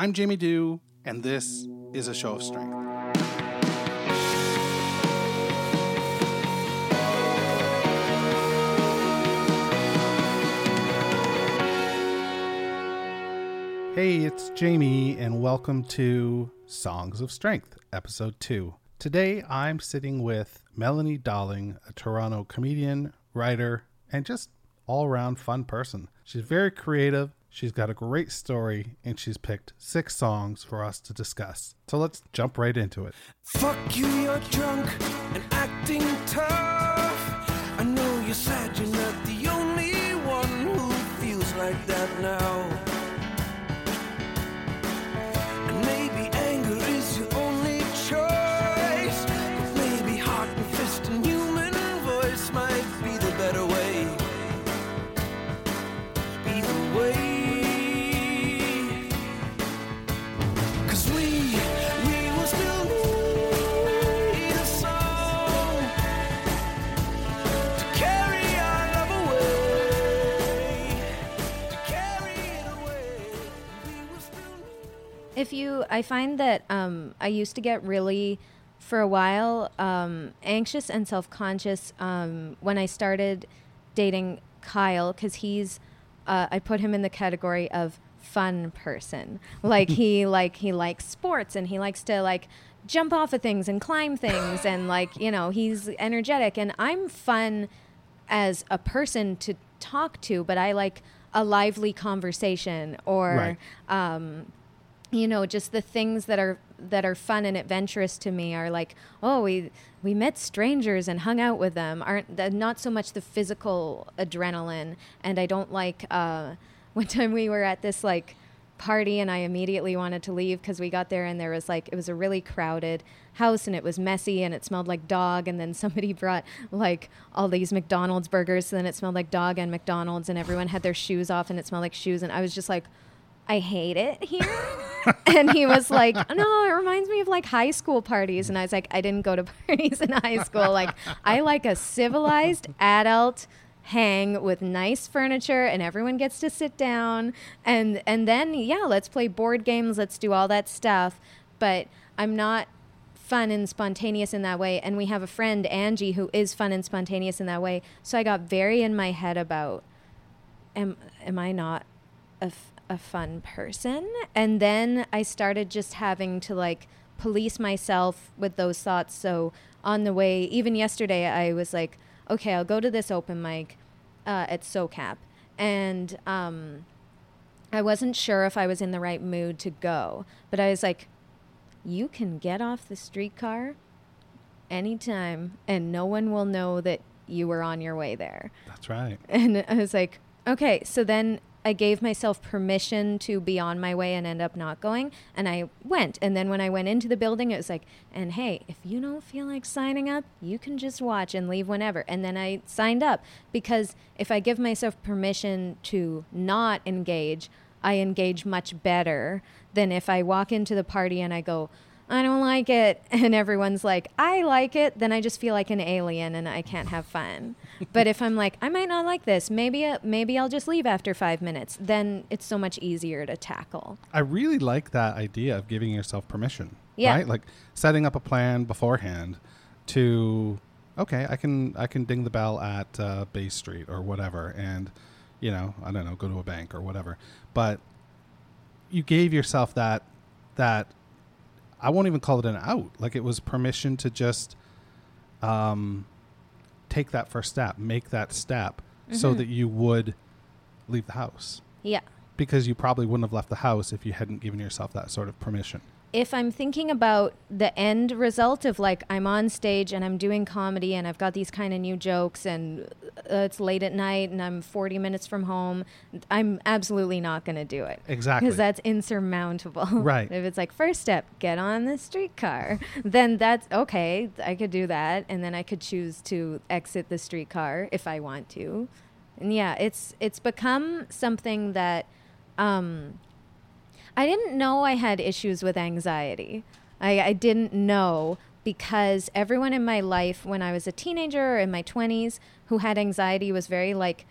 I'm Jamie Dew, and this is a show of strength. Hey, it's Jamie, and welcome to Songs of Strength, Episode 2. Today I'm sitting with Melanie Darling, a Toronto comedian, writer, and just all around fun person. She's very creative, she's got a great story, and she's picked six songs for us to discuss. So let's jump right into it. Fuck you, you're drunk and acting tough. I know you're sad, you're not the only one who feels like that now. If you i find that um, i used to get really for a while um, anxious and self-conscious um, when i started dating kyle because he's uh, i put him in the category of fun person like he like he likes sports and he likes to like jump off of things and climb things and like you know he's energetic and i'm fun as a person to talk to but i like a lively conversation or Right. um, you know just the things that are that are fun and adventurous to me are like oh we we met strangers and hung out with them. Aren't not so much the physical adrenaline. And i don't like uh one time we were at this like party and i immediately wanted to leave because we got there and there was like it was a really crowded house and it was messy and it smelled like dog. And then somebody brought like all these mcdonald's burgers and then it smelled like dog and mcdonald's and everyone had their shoes off and it smelled like shoes. And i was just like I hate it here. and he was like, No, it reminds me of like high school parties. And I was like, I didn't go to parties in high school. Like, I like a civilized adult hang with nice furniture and everyone gets to sit down and and then yeah let's play board games let's do all that stuff but i'm not fun and spontaneous in that way and we have a friend angie who is fun and spontaneous in that way so i got very in my head about am am I not a, f- a fun person? And then I started just having to like police myself with those thoughts. So on the way, even yesterday, I was like, okay, I'll go to this open mic uh, at SoCap, and um, I wasn't sure if I was in the right mood to go, but I was like, you can get off the streetcar anytime, and no one will know that you were on your way there. That's right. And I was like, okay. So then I gave myself permission to be on my way and end up not going. And I went. And then when I went into the building, it was like, and hey, if you don't feel like signing up, you can just watch and leave whenever. And then I signed up because if I give myself permission to not engage, I engage much better than if I walk into the party and I go, I don't like it. And everyone's like, I like it. Then I just feel like an alien and I can't have fun. But if I'm like, I might not like this, maybe, uh, maybe I'll just leave after five minutes, then it's so much easier to tackle. I really like that idea of giving yourself permission. Yeah. Right? Like setting up a plan beforehand to okay, I can I can ding the bell at uh, Bay Street or whatever and you know, I don't know, go to a bank or whatever. But you gave yourself that that I won't even call it an out. Like it was permission to just um take that first step, make that step so Mhm. that you would leave the house Yeah. because you probably wouldn't have left the house if you hadn't given yourself that sort of permission. If I'm thinking about the end result of like I'm on stage and I'm doing comedy and I've got these kind of new jokes and uh, it's late at night and I'm 40 minutes from home, I'm absolutely not going to do it. Exactly. Because that's insurmountable. Right. if it's like, first step, get on the streetcar, then that's okay. I could do that. And then I could choose to exit the streetcar if I want to. And yeah, it's, it's become something that, um, I didn't know I had issues with anxiety. I, I didn't know because everyone in my life when I was a teenager or in my 20s who had anxiety was very like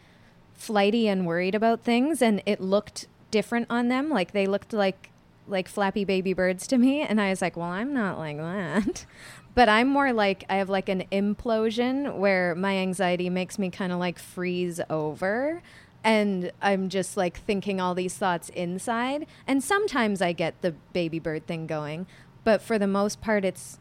flighty and worried about things and it looked different on them. Like they looked like like flappy baby birds to me and I was like, "Well, I'm not like that." but I'm more like I have like an implosion where my anxiety makes me kind of like freeze over and I'm just like thinking all these thoughts inside. And sometimes I get the baby bird thing going, but for the most part it's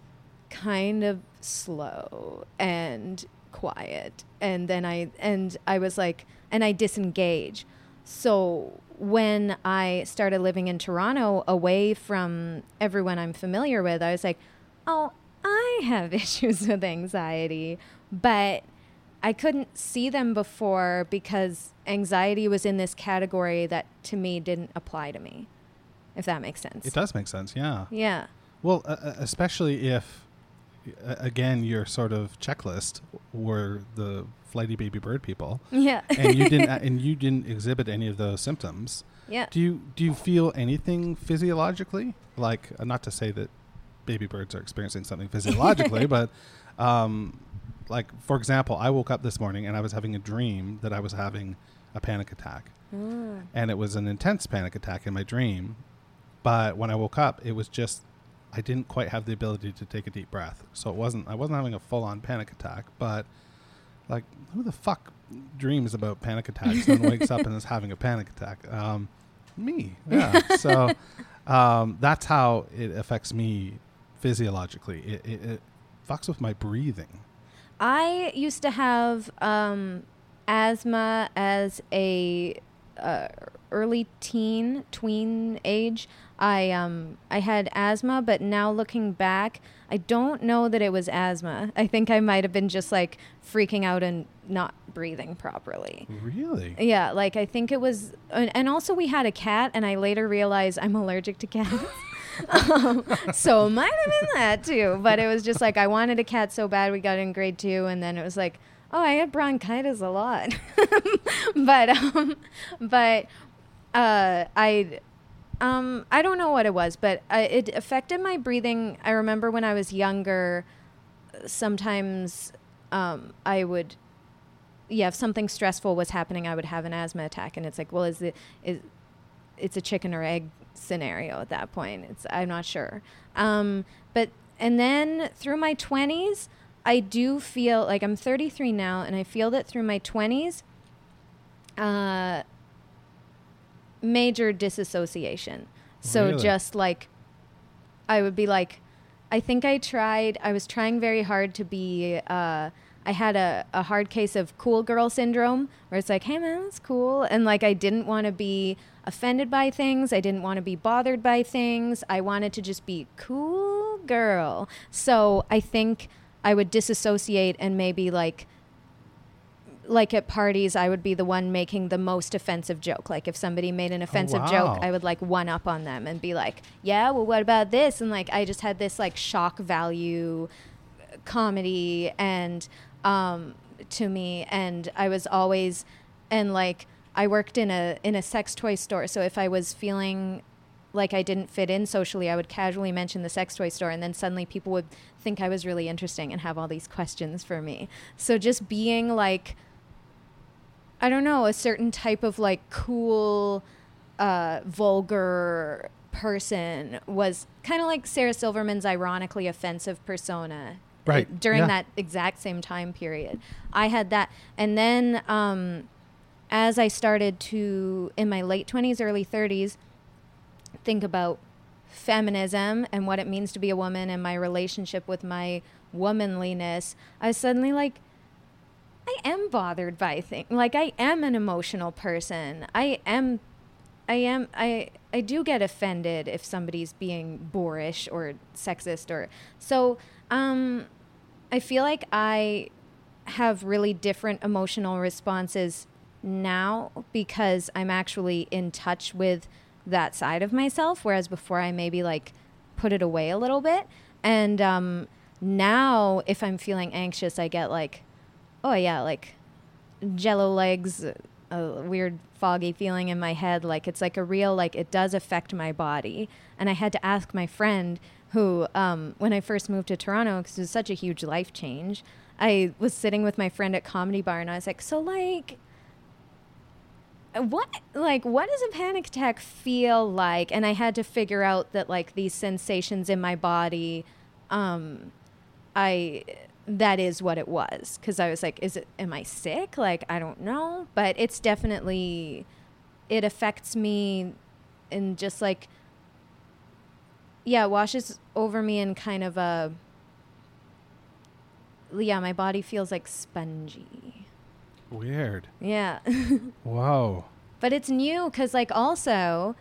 kind of slow and quiet. And then I and I was like and I disengage. So when I started living in Toronto away from everyone I'm familiar with, I was like, "Oh, I have issues with anxiety, but I couldn't see them before because anxiety was in this category that to me didn't apply to me. If that makes sense. It does make sense, yeah. Yeah. Well, uh, uh especially if, uh, again, your sort of checklist were the flighty baby bird people, Yeah. and you didn't, uh, and you didn't exhibit any of those symptoms. yeah. Do you do you feel anything physiologically? Like, uh, not to say that baby birds are experiencing something physiologically, but um, like for example, I woke up this morning and I was having a dream that I was having a panic attack, Mm. and it was an intense panic attack in my dream. But when I woke up, it was just I didn't quite have the ability to take a deep breath, so it wasn't I wasn't having a full on panic attack, but like who the fuck dreams about panic attacks and wakes up and is having a panic attack? Um, me, yeah. so um, that's how it affects me physiologically. It, it, it fucks with my breathing. I used to have um, asthma as a uh, early teen, tween age. I um, I had asthma, but now looking back, I don't know that it was asthma. I think I might have been just like freaking out and not breathing properly. Really? Yeah, like I think it was, and, and also we had a cat, and I later realized I'm allergic to cats. um, so it might have been that too, but it was just like I wanted a cat so bad. We got in grade two, and then it was like, oh, I had bronchitis a lot, but um, but uh, I. Um, I don't know what it was, but uh, it affected my breathing. I remember when I was younger, sometimes um, I would yeah, if something stressful was happening, I would have an asthma attack, and it's like, well, is it is it's a chicken or egg scenario at that point? It's I'm not sure. Um, but and then through my twenties, I do feel like I'm 33 now, and I feel that through my twenties, uh, major disassociation. So Really? just like I would be like, I think I tried, I was trying very hard to be, uh, I had a, a hard case of cool girl syndrome where it's like, hey man, that's cool. And like, I didn't want to be offended by things. I didn't want to be bothered by things. I wanted to just be cool girl. So I think I would disassociate and maybe like, like at parties, I would be the one making the most offensive joke. Like if somebody made an offensive wow. joke, I would like one up on them and be like, "Yeah, well, what about this?" And like I just had this like shock value comedy and um, to me, and I was always and like I worked in a in a sex toy store, so if I was feeling like I didn't fit in socially, I would casually mention the sex toy store, and then suddenly people would think I was really interesting and have all these questions for me. So just being like I don't know, a certain type of like cool, uh, vulgar person was kind of like Sarah Silverman's ironically offensive persona. Right, During yeah. that exact same time period. I had that. And then um, as I started to, in my late 20s, early 30s, think about feminism and what it means to be a woman and my relationship with my womanliness, I was suddenly like, I am bothered by things. Like I am an emotional person. I am I am I I do get offended if somebody's being boorish or sexist or so um I feel like I have really different emotional responses now because I'm actually in touch with that side of myself whereas before I maybe like put it away a little bit and um now if I'm feeling anxious I get like oh yeah, like jello legs, a weird foggy feeling in my head. Like it's like a real, like it does affect my body. And I had to ask my friend who, um, when I first moved to Toronto, because it was such a huge life change, I was sitting with my friend at Comedy Bar and I was like, so like, what like what does a panic attack feel like? And i had to figure out that like these sensations in my body um i that is what it was. Because i was like is it am i sick? Like i don't know. But it's definitely it affects me and just like yeah washes over me in kind of a yeah my body feels like spongy Weird. yeah Whoa. but it's new because like also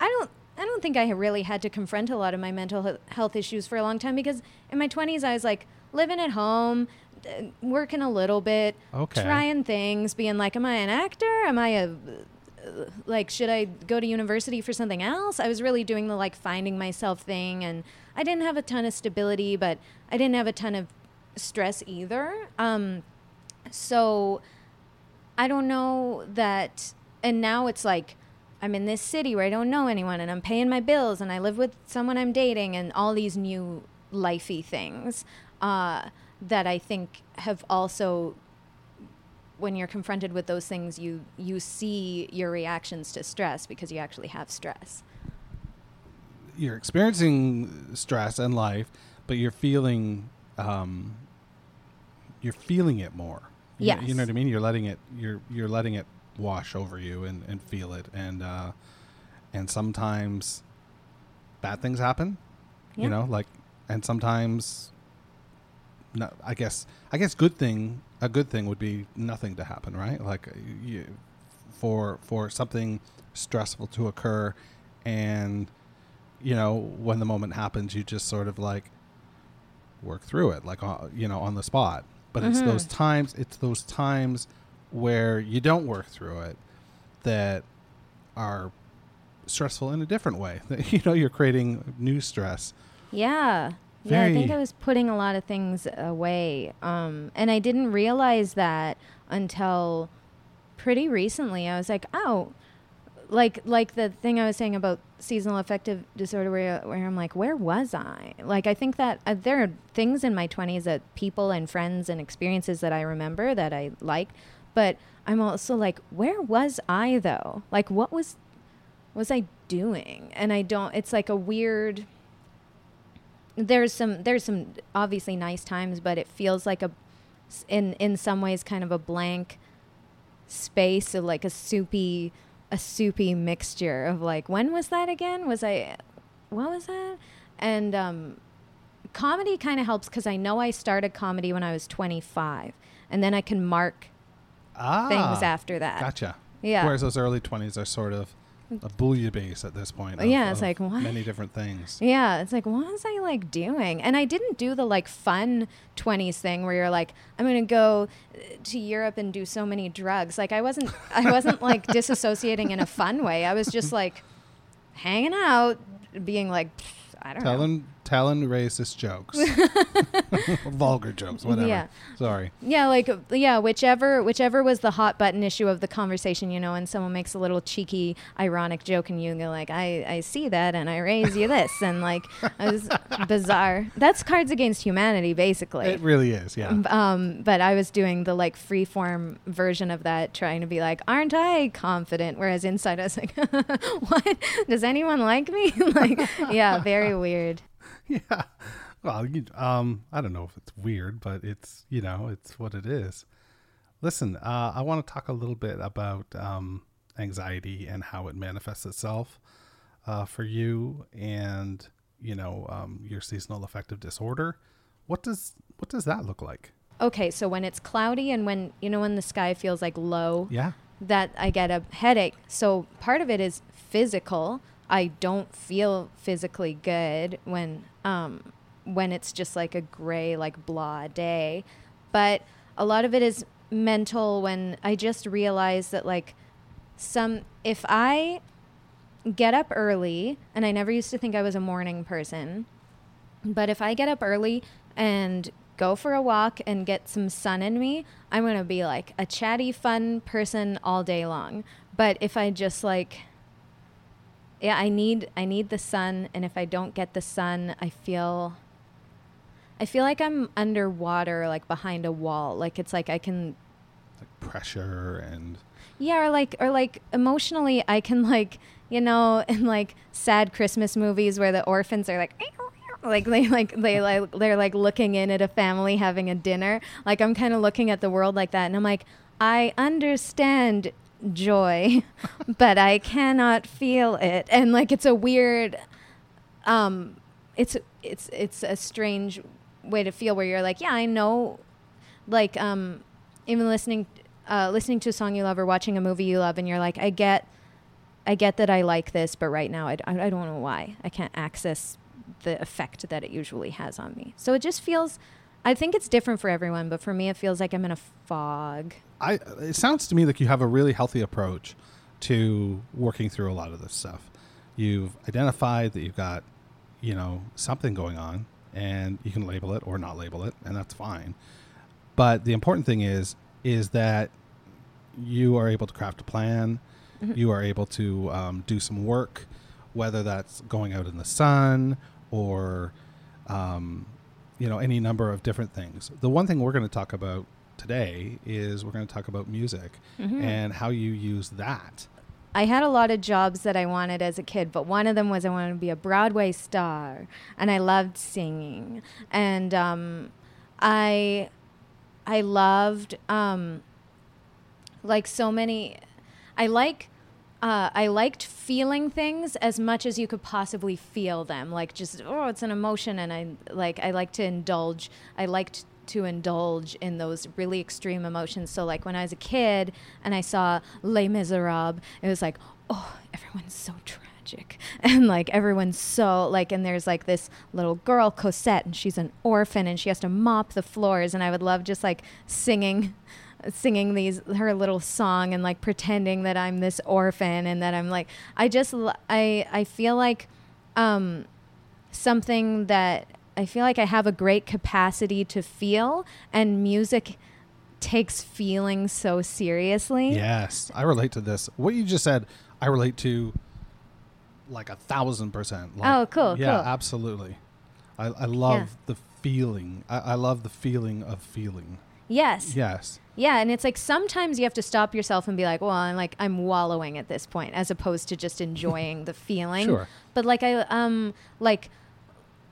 i don't i don't think i really had to confront a lot of my mental health issues for a long time because in my 20s i was like living at home uh, working a little bit Okay. trying things being like am i an actor am i a uh, like should i go to university for something else i was really doing the like finding myself thing and i didn't have a ton of stability but i didn't have a ton of stress either um so I don't know that. And now it's like I'm in this city where I don't know anyone and I'm paying my bills and I live with someone I'm dating and all these new lifey things uh, that I think have also. When you're confronted with those things, you you see your reactions to stress because you actually have stress. You're experiencing stress in life, but you're feeling um, you're feeling it more. You- Yes. You, know what I mean? You're letting it you're you're letting it wash over you and, and feel it and uh, and sometimes bad things happen. Yeah. You know, like and sometimes no, I guess I guess good thing a good thing would be nothing to happen, right? Like uh, you, for for something stressful to occur and you know when the moment happens you just sort of like work through it like uh, you know on the spot but it's Mhm. those times it's those times where you don't work through it that are stressful in a different way you know you're creating new stress Yeah. Yeah, I think I was putting a lot of things away. Um, and I didn't realize that until pretty recently. I was like, oh, like like the thing I was saying about seasonal affective disorder where, where I'm like, where was I? Like I think that uh, there are things in my 20s that people and friends and experiences that I remember that I liked, but I'm also like, where was I though? Like what was was I doing? And I don't it's like a weird there's some there's some obviously nice times, but it feels like a in in some ways kind of a blank space of like a soupy a soupy mixture of like when was that again? Was I what was that? And um comedy kind of helps cuz I know I started comedy when I was 25 and then I can mark ah things after that. gotcha Yeah. whereas those early 20s are sort of a bouillabaisse at this point Yeah, it's of like, what? many different things Yeah, it's like what was I like doing? And I didn't do the like fun 20s thing where you're like I'm going to go uh, to Europe and do so many drugs. Like I wasn't I wasn't like disassociating in a fun way. I was just like hanging out being like I don't know. Telling racist jokes vulgar jokes whatever Yeah. sorry Yeah, like yeah, whichever whichever was the hot button issue of the conversation, you know, and someone makes a little cheeky, ironic joke, and you go like, "I I see that, and I raise you this," and like it was bizarre. That's Cards Against Humanity, basically. it really is yeah um, but I was doing the like free form version of that, trying to be like, "Aren't I confident?" Whereas inside, I was like, "What? Does anyone like me?" like, yeah, very weird. yeah well you, um i don't know if it's weird but it's you know it's what it is listen uh, i want to talk a little bit about um, anxiety and how it manifests itself uh, for you and you know um, your seasonal affective disorder what does what does that look like Okay, so when it's cloudy and when you know when the sky feels like low, yeah that I get a headache. So part of it is physical. I don't feel physically good when um when it's just like a gray like blah day. But a lot of it is mental when I just realize that like some if I get up early and I never used to think I was a morning person, but if I get up early and go for a walk and get some sun in me, I'm going to be like a chatty, fun person all day long. But if I just like yeah, I need I need the sun and if I don't get the sun, I feel I feel like I'm underwater like behind a wall. Like it's like I can like pressure and Yeah, or like or like emotionally I can like, you know, in like sad Christmas movies where the orphans are like like they like they like they're like looking in at a family having a dinner. Like I'm kind of looking at the world like that and I'm like I understand joy, but I cannot feel it. And like it's a weird um it's it's it's a strange way to feel where you're like, yeah, I know like um even listening uh listening to a song you love or watching a movie you love and you're like, I get I get that I like this, but right now I, I don't know why. I can't access the effect that it usually has on me. So it just feels I think it's different for everyone, but for me it feels like I'm in a fog. I it sounds to me like you have a really healthy approach to working through a lot of this stuff. You've identified that you've got, you know, something going on and you can label it or not label it and that's fine. But the important thing is is that you are able to craft a plan, you are able to um, do some work, whether that's going out in the sun or um, you know any number of different things. The one thing we're going to talk about today is we're going to talk about music and how you use that. I had a lot of jobs that I wanted as a kid, but one of them was I wanted to be a Broadway star, and I loved singing, and um, I I loved um, like so many. I like. Uh, I liked feeling things as much as you could possibly feel them. Like just oh, it's an emotion, and I like I like to indulge. I liked to indulge in those really extreme emotions. So like when I was a kid and I saw Les Miserables, it was like oh, everyone's so tragic, and like everyone's so like, and there's like this little girl Cosette, and she's an orphan, and she has to mop the floors, and I would love just like singing singing these her little song and like pretending that I'm this orphan and that I'm like I just I I feel like um something that I feel like I have a great capacity to feel and music takes feeling so seriously. Yes, I relate to this. What you just said, I relate to like a thousand percent. Like, Oh, cool, Yeah, cool. absolutely. I, I love Yeah. the feeling. I, I love the feeling of feeling. Yes. Yes. Yeah, and it's like sometimes you have to stop yourself and be like, "Well, I'm like I'm wallowing at this point," as opposed to just enjoying the feeling. Sure. But like I um like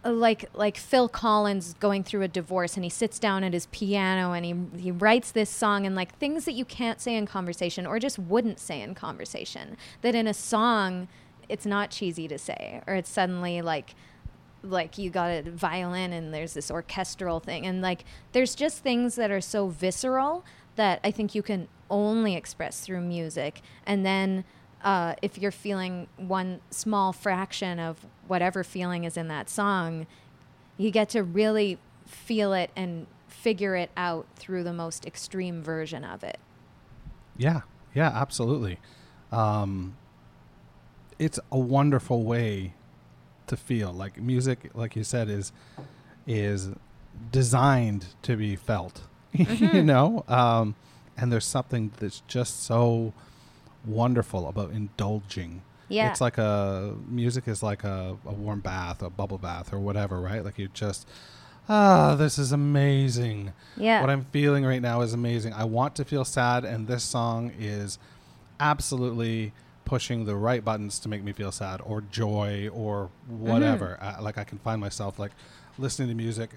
uh, like like Phil Collins going through a divorce and he sits down at his piano and he he writes this song and like things that you can't say in conversation or just wouldn't say in conversation that in a song it's not cheesy to say or it's suddenly like like you got a violin and there's this orchestral thing and like there's just things that are so visceral that I think you can only express through music and then uh, if you're feeling one small fraction of whatever feeling is in that song you get to really feel it and figure it out through the most extreme version of it Yeah. Yeah. Absolutely. Um, it's a wonderful way to feel. Like music, like you said, is is designed to be felt. you know, um, and there's something that's just so wonderful about indulging. Yeah. It's like a music is like a, a warm bath, a bubble bath, or whatever, right? Like you just ah, this is amazing. Yeah. What I'm feeling right now is amazing. I want to feel sad, and this song is absolutely pushing the right buttons to make me feel sad or joy or whatever. Uh, like I can find myself like listening to music,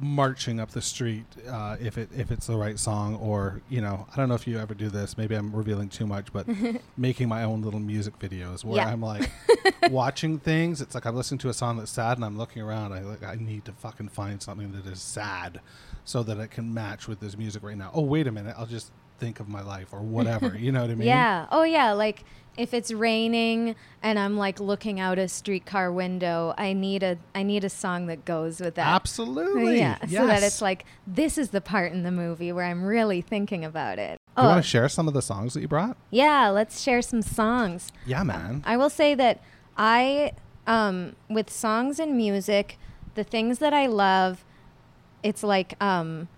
marching up the street uh, if it if it's the right song, or you know, I don't know if you ever do this. Maybe I'm revealing too much, but making my own little music videos where Yeah. I'm like watching things. It's like I'm listening to a song that's sad, and I'm looking around. I like I need to fucking find something that is sad, so that it can match with this music right now. Oh wait a minute, I'll just think of my life or whatever. you know what I mean? Yeah. Oh, yeah. Like if it's raining and I'm like looking out a streetcar window, I need a I need a song that goes with that. Absolutely. Yeah. So that it's like this is the part in the movie where I'm really thinking about it. Do you Oh, want to share some of the songs that you brought? yeah. Let's share some songs. Yeah, man. I will say that I, um, with songs and music, the things that I love, it's like um,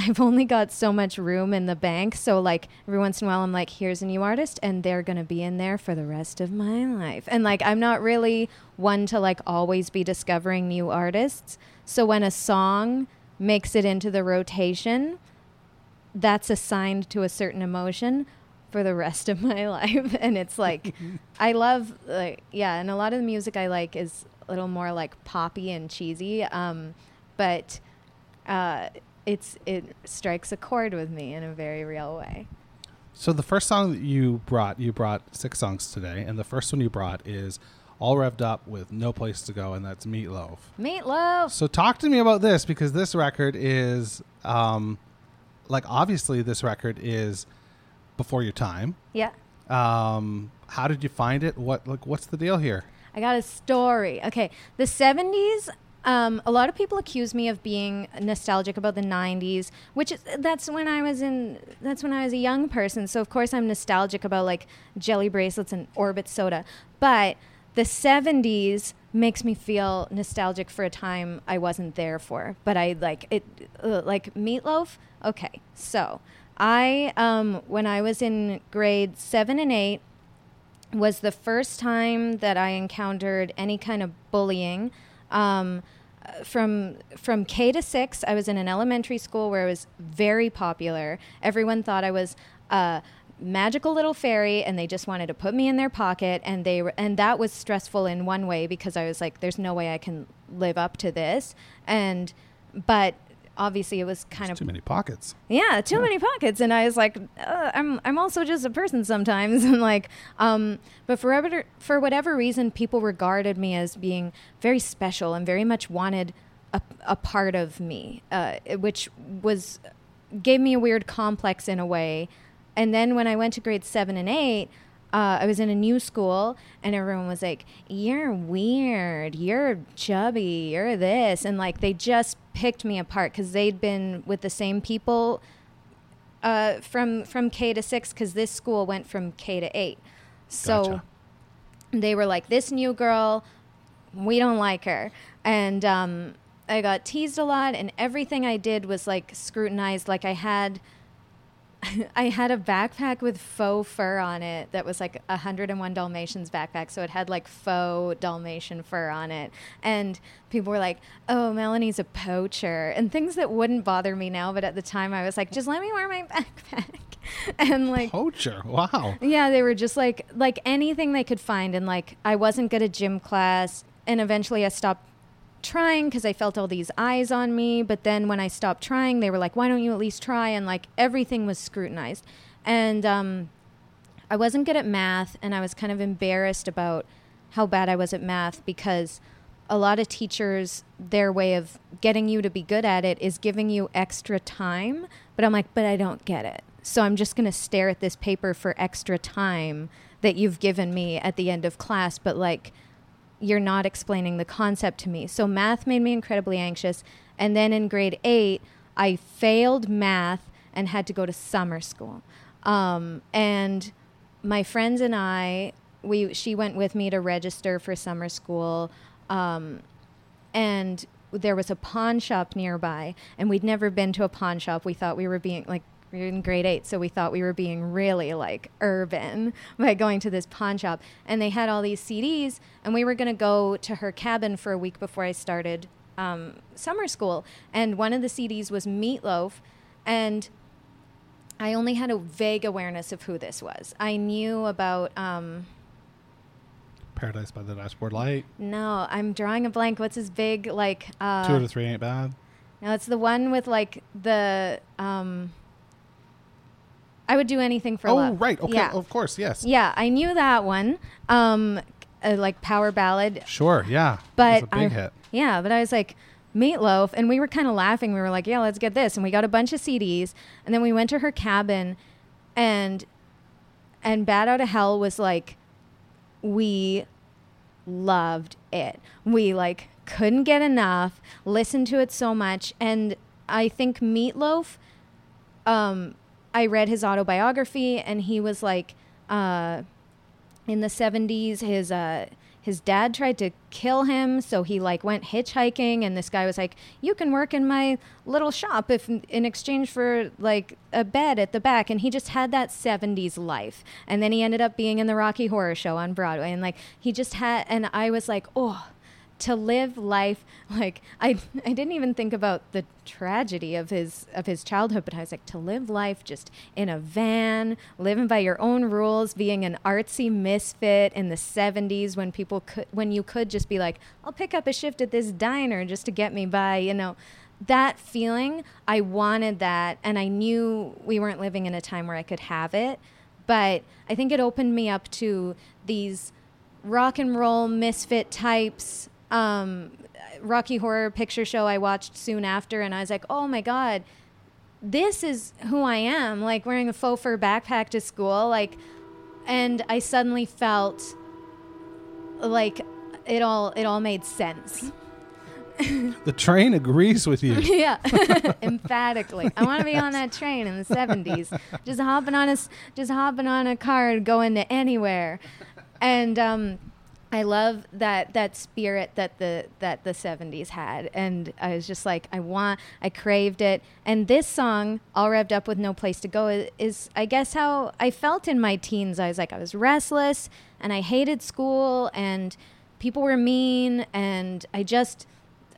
I've only got so much room in the bank. So like every once in a while, I'm like, here's a new artist, and they're gonna be in there for the rest of my life. And like I'm not really one to like always be discovering new artists. So when a song makes it into the rotation, that's assigned to a certain emotion for the rest of my life and it's like i love like yeah and a lot of the music i like is a little more like poppy and cheesy um, but uh, it's it strikes a chord with me in a very real way So the first song that you brought, you brought six songs today, and the first one you brought is "All Revved Up" with "No Place to Go," and that's Meatloaf. meatloaf So talk to me about this because this record is, um, like, obviously this record is before your time. yeah Um, how did you find it? What like what's the deal here? I got a story. Okay, the 70s. Um, a lot of people accuse me of being nostalgic about the 90s, which is that's when I was in that's when I was a young person. So of course I'm nostalgic about like jelly bracelets and Orbitz soda. But the 70s makes me feel nostalgic for a time I wasn't there for. But I like it uh, like meatloaf. Okay, so I um, when I was in grade seven and eight was the first time that I encountered any kind of bullying. Um, from from K to six, I was in an elementary school where I was very popular. Everyone thought I was a magical little fairy, and they just wanted to put me in their pocket. And they were, and that was stressful in one way because I was like, "There's no way I can live up to this." And but obviously, it was kind of Too many pockets. yeah, too many pockets, and I was like, uh, I'm I'm also just a person sometimes, and like, um, but for whatever for whatever reason, people regarded me as being very special and very much wanted a, a part of me, uh, which was gave me a weird complex in a way. And then when I went to grade seven and eight, uh, I was in a new school, and everyone was like, "You're weird. You're chubby. You're this," and like they just picked me apart because they'd been with the same people uh, from from K to six because this school went from K to eight. So Gotcha. they were like, "This new girl, we don't like her," and um, I got teased a lot, and everything I did was like scrutinized. Like I had. I had a backpack with faux fur on it that was like a 101 Dalmatians backpack. So it had like faux Dalmatian fur on it. And people were like, oh, Melanie's a poacher. And things that wouldn't bother me now. But at the time, I was like, just let me wear my backpack. and like, Poacher. Wow. yeah, they were just like like anything they could find, and like I wasn't good at gym class, and eventually I stopped trying because I felt all these eyes on me. But then when I stopped trying, they were like, "Why don't you at least try?" And like everything was scrutinized, and um, I wasn't good at math, and I was kind of embarrassed about how bad I was at math because a lot of teachers their way of getting you to be good at it is giving you extra time but i'm like but i don't get it so i'm just going to stare at this paper for extra time that you've given me at the end of class but like you're not explaining the concept to me. So math made me incredibly anxious. And then in grade 8 i failed math and had to go to summer school. Um, and my friends and I, we she went with me to register for summer school, um, and there was a pawn shop nearby, and we'd never been to a pawn shop. We thought we were being like we were in grade eight, so we thought we were being really like urban by going to this pawn shop, and they had all these CDs, and we were gonna go to her cabin for a week before I started um, summer school, and one of the CDs was Meatloaf, and I only had a vague awareness of who this was. I knew about. Um, Paradise by the Dashboard Light. no, I'm drawing a blank. What's his big like? Uh, Two out of three ain't bad. no, it's the one with like the. Um, I would do anything for oh, love. Oh, right. Okay. Yeah. Of course. Yes. Yeah, I knew that one. Um, uh, like power ballad. Sure. Yeah. But it was a big I, hit. Yeah, but I was like, meatloaf, and we were kind of laughing. We were like, yeah, let's get this, and we got a bunch of CDs, and then we went to her cabin, and and Bat Out of Hell was like, we loved it. We like couldn't get enough. Listened to it so much, and I think Meatloaf. Um, I read his autobiography, and he was like, uh, in the 70s his uh his dad tried to kill him so he like went hitchhiking and this guy was like you can work in my little shop if in exchange for like a bed at the back and he just had that 70s life. And then he ended up being in the rocky horror show on broadway and like he just had and i was like oh to live life like I I didn't even think about the tragedy of his of his childhood, but I was like to live life just in a van, living by your own rules, being an artsy misfit in the 70s when people could when you could just be like, I'll pick up a shift at this diner just to get me by, you know. That feeling, I wanted that and I knew we weren't living in a time where I could have it, but I think it opened me up to these rock and roll misfit types um, Rocky Horror Picture Show I watched soon after, and I was like, oh my god, this is who I am. Like wearing a faux fur backpack to school, like, and I suddenly felt like it all it all made sense. The train agrees with you. yeah, emphatically. I want to be on that train in the '70s, just hopping on a just hopping on a car and going to anywhere, and um, I love that that spirit that the that the 70s had. And I was just like I want I craved it. And this song all revved up with no place to go is, I guess how I felt in my teens. I was like I was restless and I hated school and people were mean and I just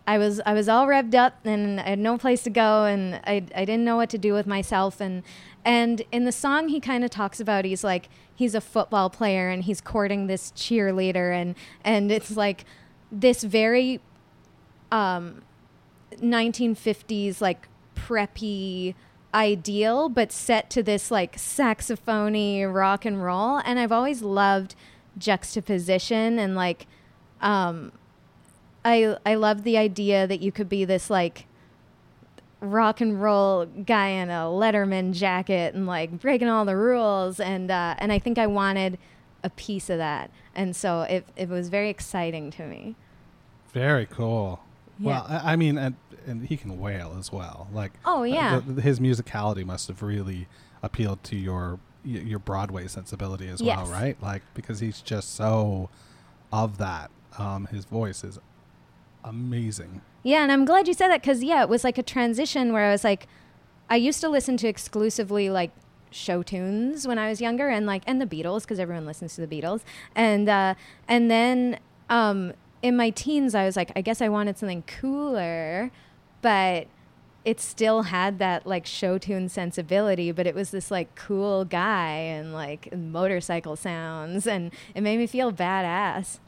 I was I was all revved up and I had no place to go and I I didn't know what to do with myself. And and in the song he kind of talks about he's like he's a football player and he's courting this cheerleader and and it's like this very um 1950s like preppy ideal but set to this like saxophony rock and roll. And I've always loved juxtaposition and like um I I love the idea that you could be this like rock and roll guy in a Letterman jacket and like breaking all the rules and uh, and I think I wanted a piece of that and so it it was very exciting to me. Very cool. Well, I, I mean, and, and he can wail as well. Like, Oh, yeah. the- his musicality must have really appealed to your your Broadway sensibility as well, right? Like, because he's just so of that. Um, his voice is amazing. Yeah, and I'm glad you said that because yeah, it was like a transition where I was like, I used to listen to exclusively like show tunes when I was younger, and like and the Beatles because everyone listens to the Beatles, and uh, and then um, in my teens I was like, I guess I wanted something cooler, but it still had that like show tune sensibility, but it was this like cool guy and like motorcycle sounds, and it made me feel badass.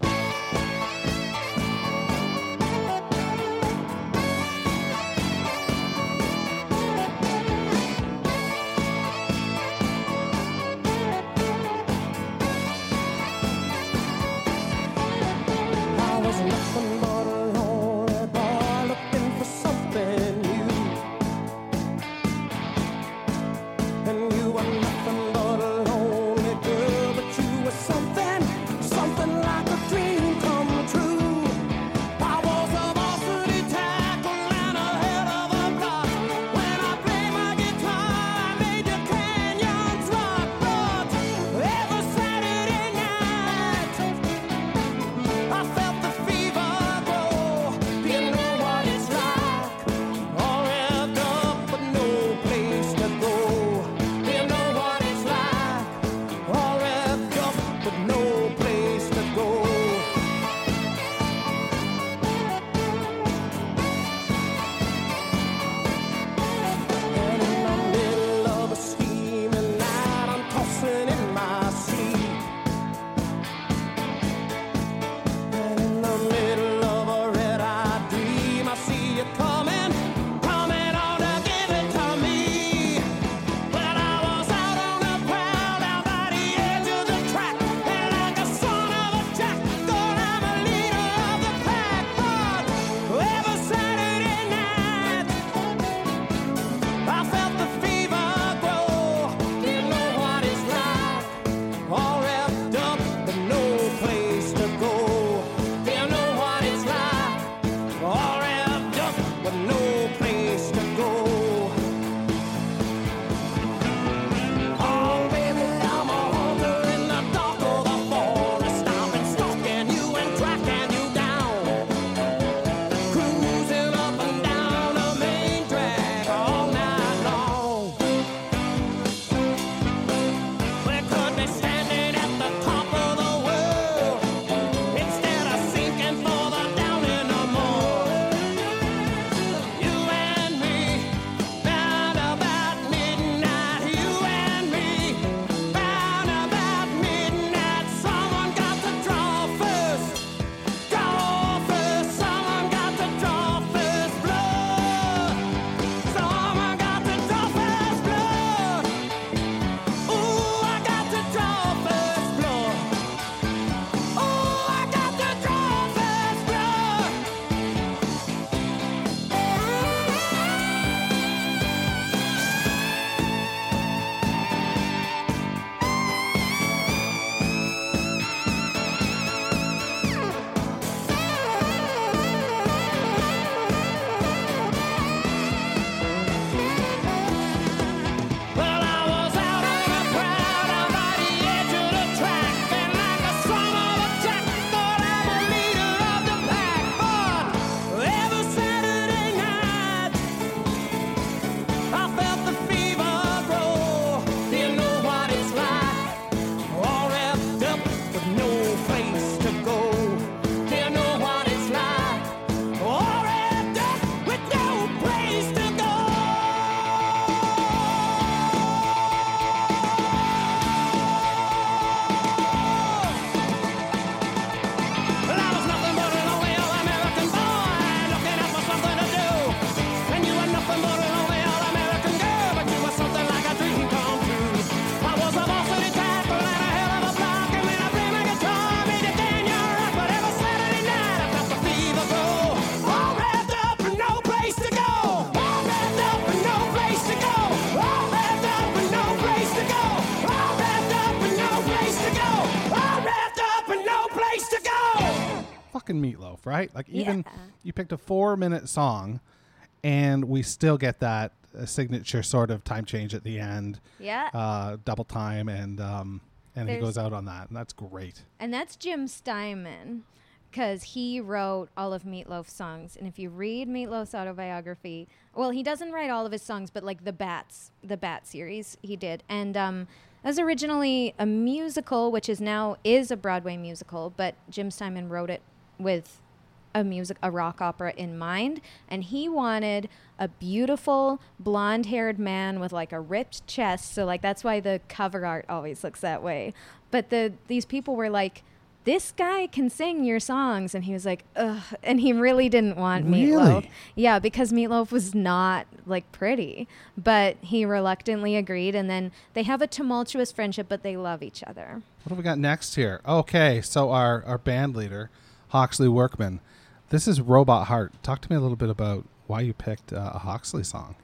Right? Like even Yeah. you picked a four minute song, and we still get that uh, signature sort of time change at the end, Yeah. uh, double time, and um, and he goes out on that, and that's great. And that's Jim Steinman because he wrote all of Meatloaf's songs. And if you read Meatloaf's autobiography, well, he doesn't write all of his songs, but like the Bats, the Bat series, he did. And um, was originally a musical, which is now is a Broadway musical, but Jim Steinman wrote it with a music a rock opera in mind and he wanted a beautiful blonde-haired man with like a ripped chest so like that's why the cover art always looks that way but the these people were like this guy can sing your songs and he was like ugh and he really didn't want meatloaf Really? yeah because meatloaf was not like pretty but he reluctantly agreed and then they have a tumultuous friendship but they love each other What do we got next here? Okay, so our our band leader, Hawksley Workman. This is Robot Heart. Talk to me a little bit about why you picked uh, a Hawksley song.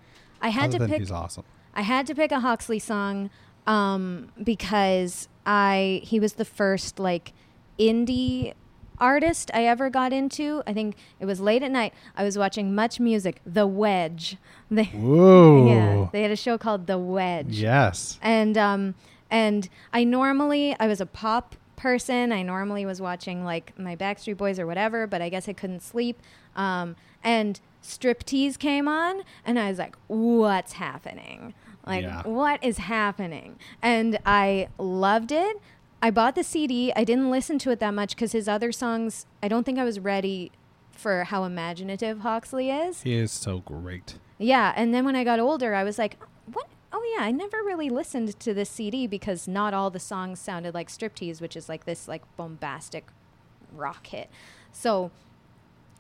i had to pick he's awesome. I had to pick a Hawksley song um, because I he was the first like indie artist I ever got into. I think it was late at night. I was watching Much Music, The Wedge. They, Whoa. yeah, they had a show called The Wedge Yes. and um and I normally I was a pop person. I normally was watching like my Backstreet Boys or whatever, but I guess I couldn't sleep. Um, and striptease came on, and I was like, "What's happening? Like, Yeah. what is happening?" And I loved it. I bought the CD. I didn't listen to it that much because his other songs, I don't think I was ready for how imaginative Hawksley is. He is so great. Yeah, and then when I got older, I was like, "What? Oh yeah, I never really listened to this CD because not all the songs sounded like Striptease, which is like this like bombastic rock hit." So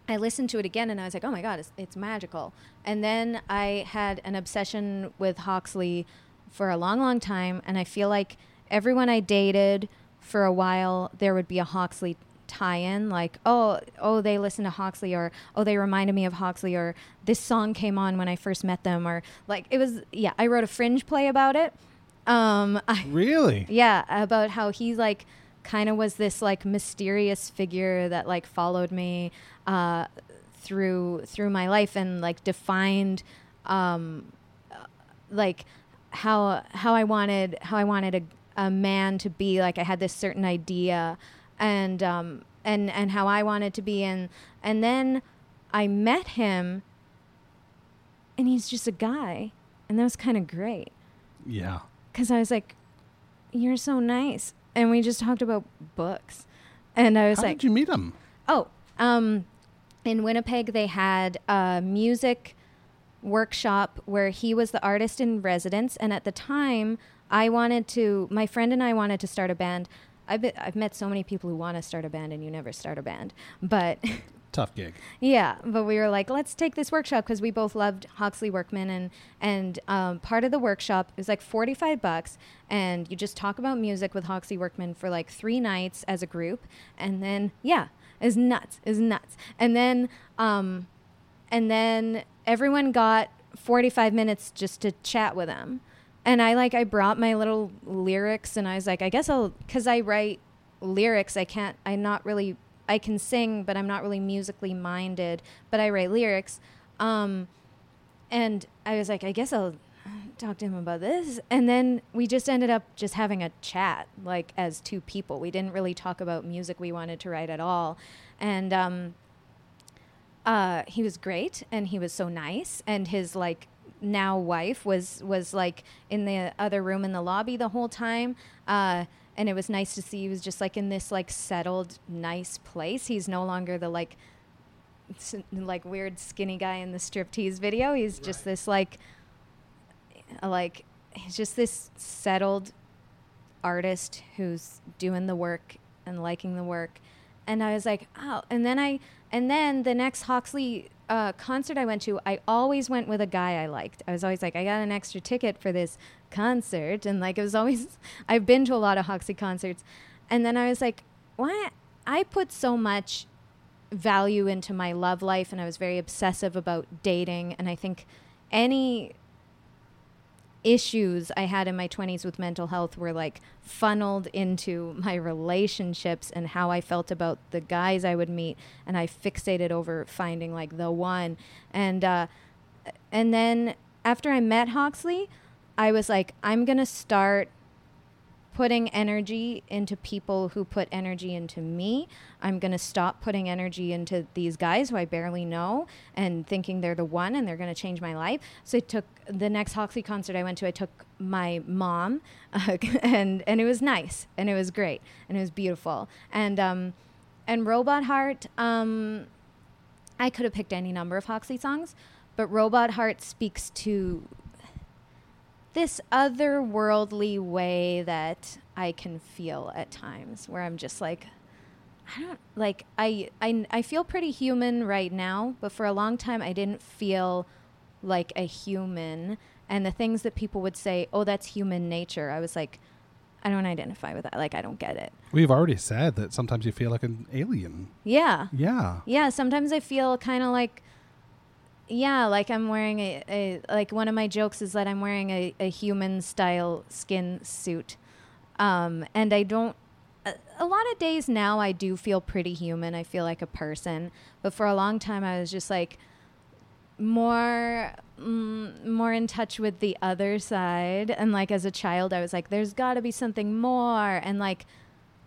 I listened to it again, and I was like, "Oh my god, it's, it's magical!" And then I had an obsession with Hawksley for a long, long time, and I feel like everyone I dated for a while, there would be a Hawksley tie-in like oh oh they listen to Hawksley or oh they reminded me of Hawksley or this song came on when I first met them or like it was yeah I wrote a fringe play about it um I, Really? yeah about how he like kind of was this like mysterious figure that like followed me uh through through my life and like defined um like how how I wanted how I wanted a, a man to be like I had this certain idea and um and and how I wanted to be and and then I met him and he's just a guy and that was kind of great Yeah. cuz I was like you're so nice and we just talked about books and I was How like How did you meet him? Oh, um, in Winnipeg, they had a music workshop where he was the artist in residence. And at the time, I wanted to, my friend and I wanted to start a band. I've, been, I've met so many people who want to start a band and you never start a band. But Tough gig. yeah, but we were like, let's take this workshop because we both loved Hawksley Workman, and and um, part of the workshop is like forty five bucks, and you just talk about music with Hawksley Workman for like three nights as a group, and then yeah, is nuts, is nuts, and then um, and then everyone got forty five minutes just to chat with him, and I like I brought my little lyrics, and I was like, I guess I'll because I write lyrics, I can't, I'm not really I can sing, but I'm not really musically minded. But I write lyrics, um, and I was like, I guess I'll talk to him about this. And then we just ended up just having a chat, like as two people. We didn't really talk about music we wanted to write at all, and um, uh, he was great, and he was so nice, and his like now wife was was like in the other room in the lobby the whole time. Uh, and it was nice to see he was just like in this like settled nice place. He's no longer the like s- like weird skinny guy in the striptease video. He's just this like like he's just this settled artist who's doing the work and liking the work. And i was like oh and then i and then the next hawksley uh, concert i went to i always went with a guy i liked. I was always like i got an extra ticket for this concert and like it was always i've been to a lot of hawksley concerts. And then i was like why i put so much value into my love life and I was very obsessive about dating and I think any issues I had in my 20s with mental health were like funneled into my relationships and how I felt about the guys I would meet and I fixated over finding like the one. And uh and then after I met Hawksley I was like I'm going to start putting energy into people who put energy into me. I'm going to stop putting energy into these guys who I barely know and thinking they're the one and they're going to change my life. So I took the next Hawksley concert I went to, I took my mom uh, and, and it was nice and it was great and it was beautiful. And, um, and Robot Heart, um, I could have picked any number of Hawksley songs, but Robot Heart speaks to this otherworldly way that I can feel at times where I'm just like I don't like I I I feel pretty human right now, but for a long time I didn't feel like a human and the things that people would say, "Oh, that's human nature." I was like I don't identify with that. Like I don't get it. We've already said that sometimes you feel like an alien. Yeah. Yeah. Yeah, sometimes I feel kind of like yeah, like I'm wearing a, a like one of my jokes is that I'm wearing a, a human style skin suit. Um, and I don't a, a lot of days now I do feel pretty human. I feel like a person, but for a long time I was just like more mm, more in touch with the other side and like as a child I was like there's got to be something more and like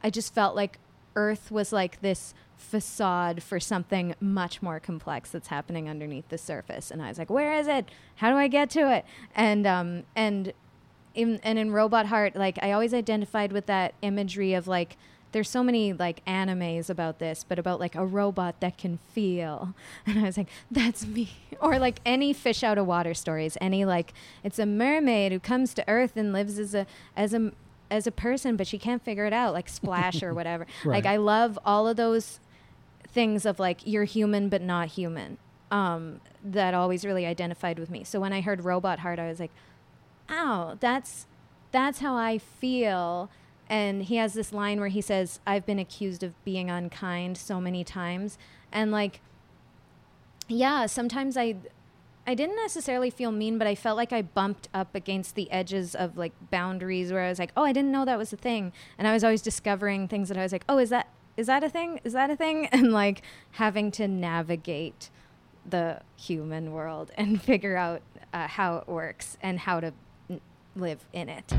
I just felt like earth was like this facade for something much more complex that's happening underneath the surface. And I was like, where is it? How do I get to it? And um, and in and in Robot Heart, like I always identified with that imagery of like there's so many like animes about this, but about like a robot that can feel. And I was like, that's me. Or like any fish out of water stories, any like it's a mermaid who comes to Earth and lives as a as a as a person, but she can't figure it out, like Splash or whatever. Right. Like I love all of those things of like you're human but not human. Um, that always really identified with me. So when I heard Robot Heart, I was like, "Ow, that's that's how I feel." And he has this line where he says, "I've been accused of being unkind so many times," and like, yeah, sometimes I I didn't necessarily feel mean, but I felt like I bumped up against the edges of like boundaries where I was like, oh, I didn't know that was a thing. And I was always discovering things that I was like, oh, is that is that a thing? Is that a thing? And like having to navigate the human world and figure out uh, how it works and how to n- live in it.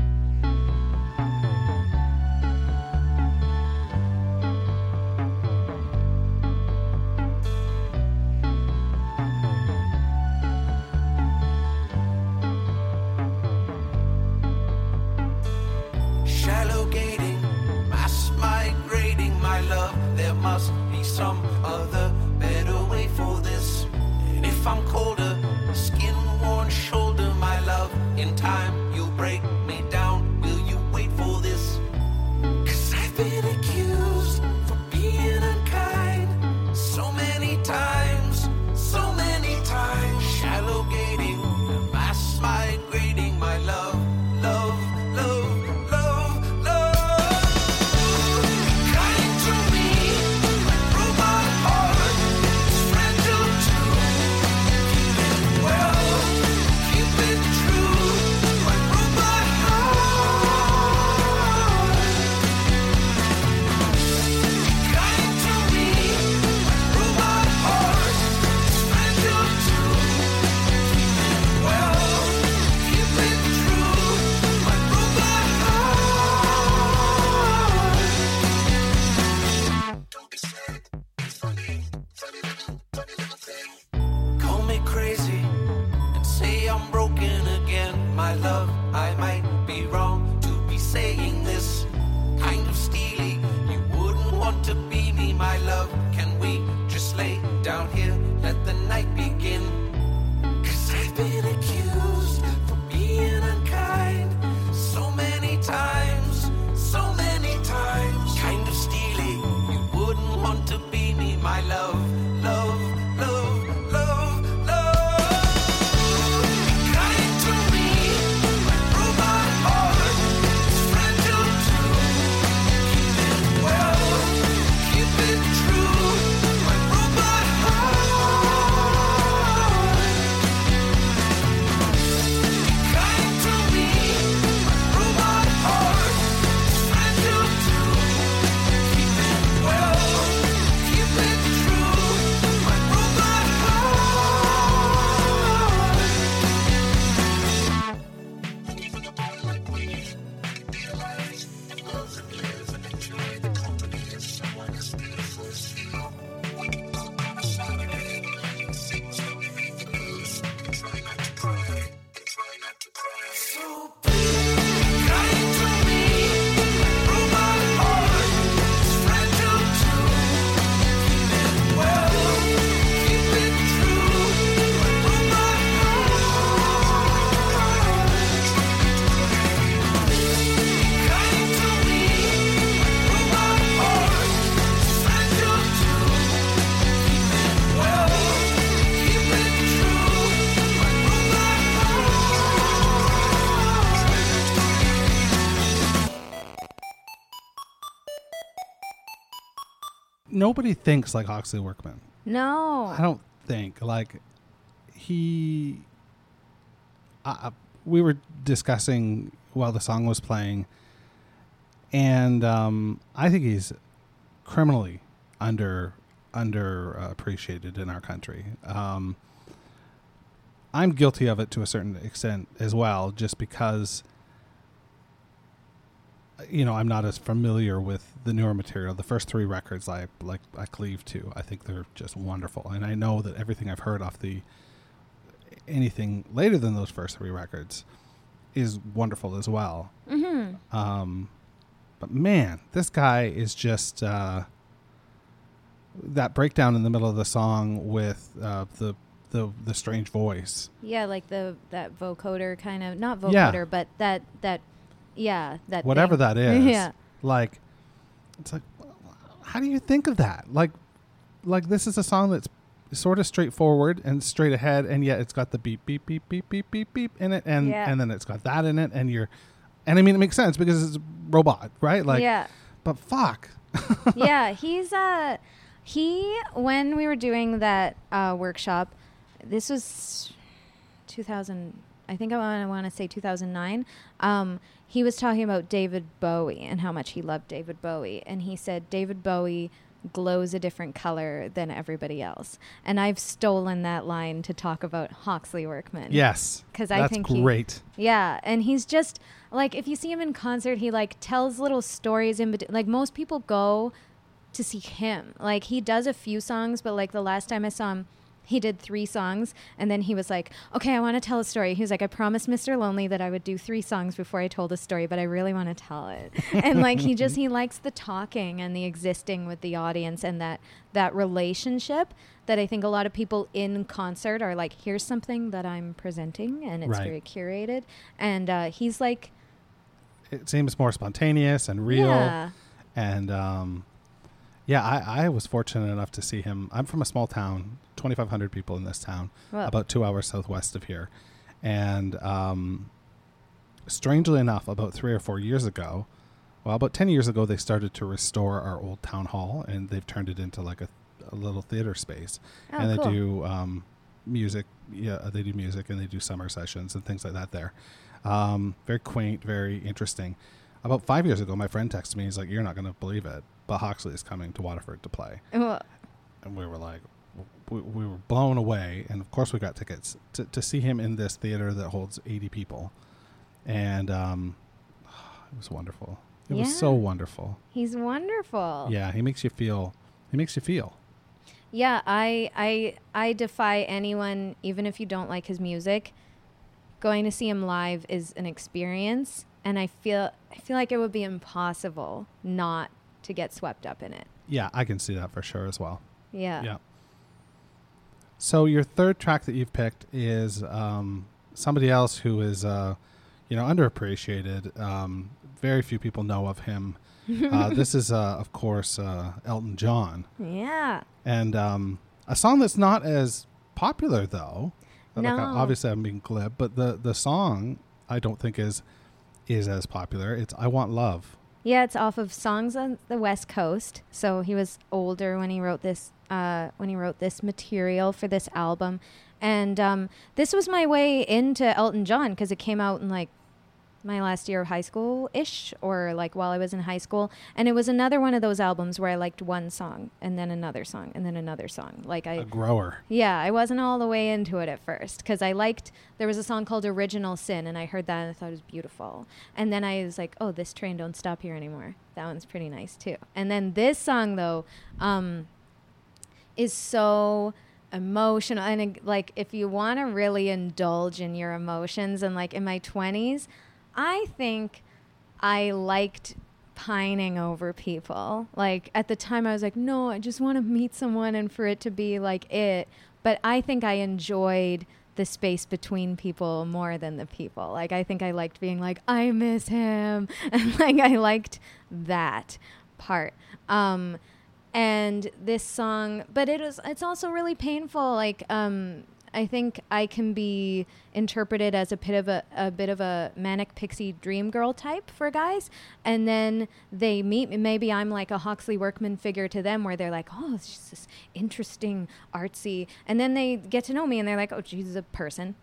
There nobody thinks like Hawksley Workman. No. I don't think like he. Uh, we were discussing while the song was playing, and um, I think he's criminally under under uh, appreciated in our country. Um, I'm guilty of it to a certain extent as well, just because you know I'm not as familiar with the newer material. The first three records I like I cleave to. I think they're just wonderful, and I know that everything I've heard off the anything later than those first three records is wonderful as well. Mm-hmm. Um, but man, this guy is just uh, that breakdown in the middle of the song with uh, the the the strange voice. Yeah, like the that vocoder kind of not Yeah. vocoder, but that that yeah that whatever thing. that is. Yeah. Like, it's like, how do you think of that? Like, like this is a song that's sort of straightforward and straight ahead, and yet it's got the beep beep beep beep beep beep beep in it, and Yeah. and then it's got that in it, and you're, and I mean it makes sense because it's a robot, right? Like, yeah. but fuck, yeah, he's uh he when we were doing that uh, workshop, this was 2000. I think I want to say 2009. Um, he was talking about David Bowie and how much he loved David Bowie, and he said David Bowie glows a different color than everybody else. And I've stolen that line to talk about Hawksley Workman. Yes. Cuz I think he- great. Yeah, and he's just like if you see him in concert, he like tells little stories in between. Like most people go to see him. Like he does a few songs, but like the last time I saw him, he did three songs, and then he was like, "Okay, I want to tell a story." He was like, "I promised Mr. Lonely that I would do three songs before I told a story, but I really want to tell it." and like he just he likes the talking and the existing with the audience and that that relationship that I think a lot of people in concert are like, "Here's something that I'm presenting, and it's Right. very curated." And uh, he's like, It seems more spontaneous and real. Yeah. And um, yeah, I, I was fortunate enough to see him. I'm from a small town, 2,500 people in this town, about two hours southwest of here. And um, strangely enough, about three or four years ago, well, about 10 years ago, they started to restore our old town hall and they've turned it into like a, a little theater space. Oh, and they cool. do um, music. Yeah, they do music and they do summer sessions and things like that there. Um, very quaint, very interesting. About five years ago, my friend texted me. He's like, "You're not going to believe it, but Hawksley is coming to Waterford to play." Well, And we were like, we, we were blown away. And of course, we got tickets to, to see him in this theater that holds 80 people. And um, it was wonderful. It was so wonderful. he's wonderful. Yeah, he makes you feel. He makes you feel. Yeah, I I I defy anyone, even if you don't like his music. Going to see him live is an experience, and I feel I feel like it would be impossible not to get swept up in it. Yeah, I can see that for sure as well. Yeah. Yeah. So your third track that you've picked is um, somebody else who is, uh, you know, underappreciated. Um, very few people know of him. uh, this is, uh, of course, uh, Elton John, Yeah. and um, a song that's not as popular though. Like, No. obviously, I'm being glib, but the the song I don't think is is as popular. It's "I Want Love." Yeah, it's off of Songs on the West Coast. So he was older when he wrote this uh, when he wrote this material for this album, and um, this was my way into Elton John because it came out in like my last year of high school ish, or like while I was in high school, and it was another one of those albums where I liked one song and then another song and then another song. Like I A grower. yeah, I wasn't all the way into it at first because I liked there was a song called Original Sin and I heard that and I thought it was beautiful. And then I was like, oh, this train don't stop here anymore. That one's pretty nice too. And then this song though, um, is so emotional and like if you want to really indulge in your emotions and like in my 20s, I think I liked pining over people. Like at the time I was like, no, I just want to meet someone and for it to be like it. But I think I enjoyed the space between people more than the people. Like I think I liked being like, I miss him. And like I liked that part. Um and this song, but it was it's also really painful like um I think I can be interpreted as a bit of a, a bit of a manic pixie dream girl type for guys, and then they meet. me. Maybe I'm like a Hawksley Workman figure to them, where they're like, "Oh, she's this interesting, artsy," and then they get to know me, and they're like, "Oh, she's a person."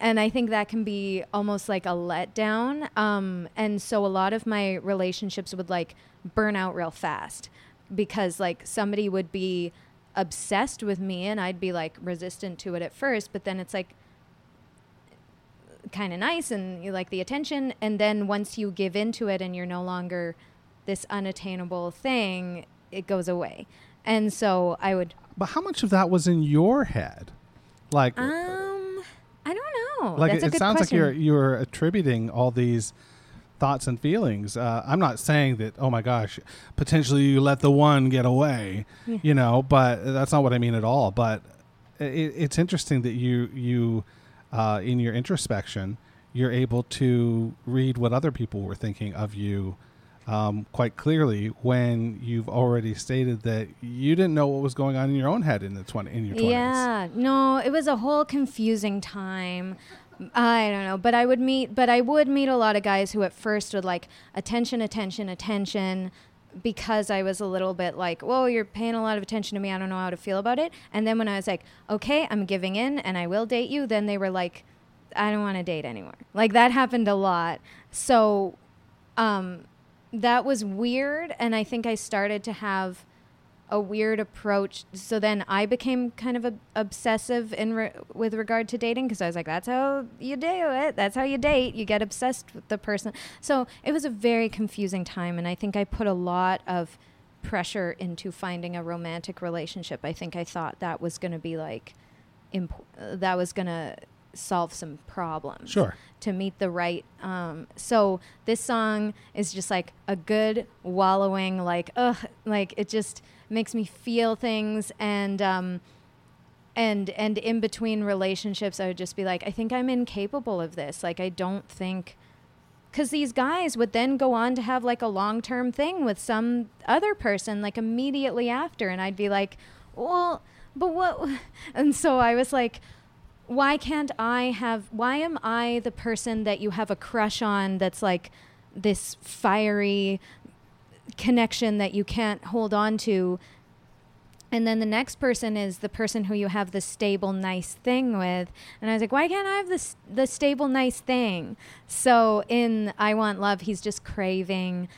and I think that can be almost like a letdown. Um, and so a lot of my relationships would like burn out real fast because like somebody would be obsessed with me and I'd be like resistant to it at first, but then it's like kind of nice and you like the attention. And then once you give into it and you're no longer this unattainable thing, it goes away. And so I would, But how much of that was in your head? Like, um, I don't know. like That's a it sounds question. like you're you're attributing all these thoughts and feelings. Uh, I'm not saying that. Oh my gosh, potentially you let the one get away, Yeah. you know. But that's not what I mean at all. But it, it's interesting that you you uh, in your introspection you're able to read what other people were thinking of you. Um, quite clearly, when you've already stated that you didn't know what was going on in your own head in the twenty in your twenties. Yeah, no, it was a whole confusing time. I don't know, but I would meet, but I would meet a lot of guys who at first would like attention, attention, attention, because I was a little bit like, whoa, you're paying a lot of attention to me. I don't know how to feel about it. And then when I was like, okay, I'm giving in and I will date you, then they were like, I don't want to date anymore. Like that happened a lot. So, um, that was weird, and I think I started to have a weird approach. So then I became kind of a, obsessive in re- with regard to dating because I was like, "That's how you do it. That's how you date. You get obsessed with the person." So it was a very confusing time, and I think I put a lot of pressure into finding a romantic relationship. I think I thought that was going to be like, imp- that was going to solve some problems Sure. to meet the right um so this song is just like a good wallowing like ugh like it just makes me feel things and um and and in between relationships i would just be like i think i'm incapable of this. Like i don't think because these guys would then go on to have like a long-term thing with some other person like immediately after. And i'd be like well but what and so i was like why can't I have why am I the person that you have a crush on that's like this fiery connection that you can't hold on to. And then the next person is the person who you have the stable nice thing with. And i was like why can't i have this the stable nice thing? So in i want love he's just craving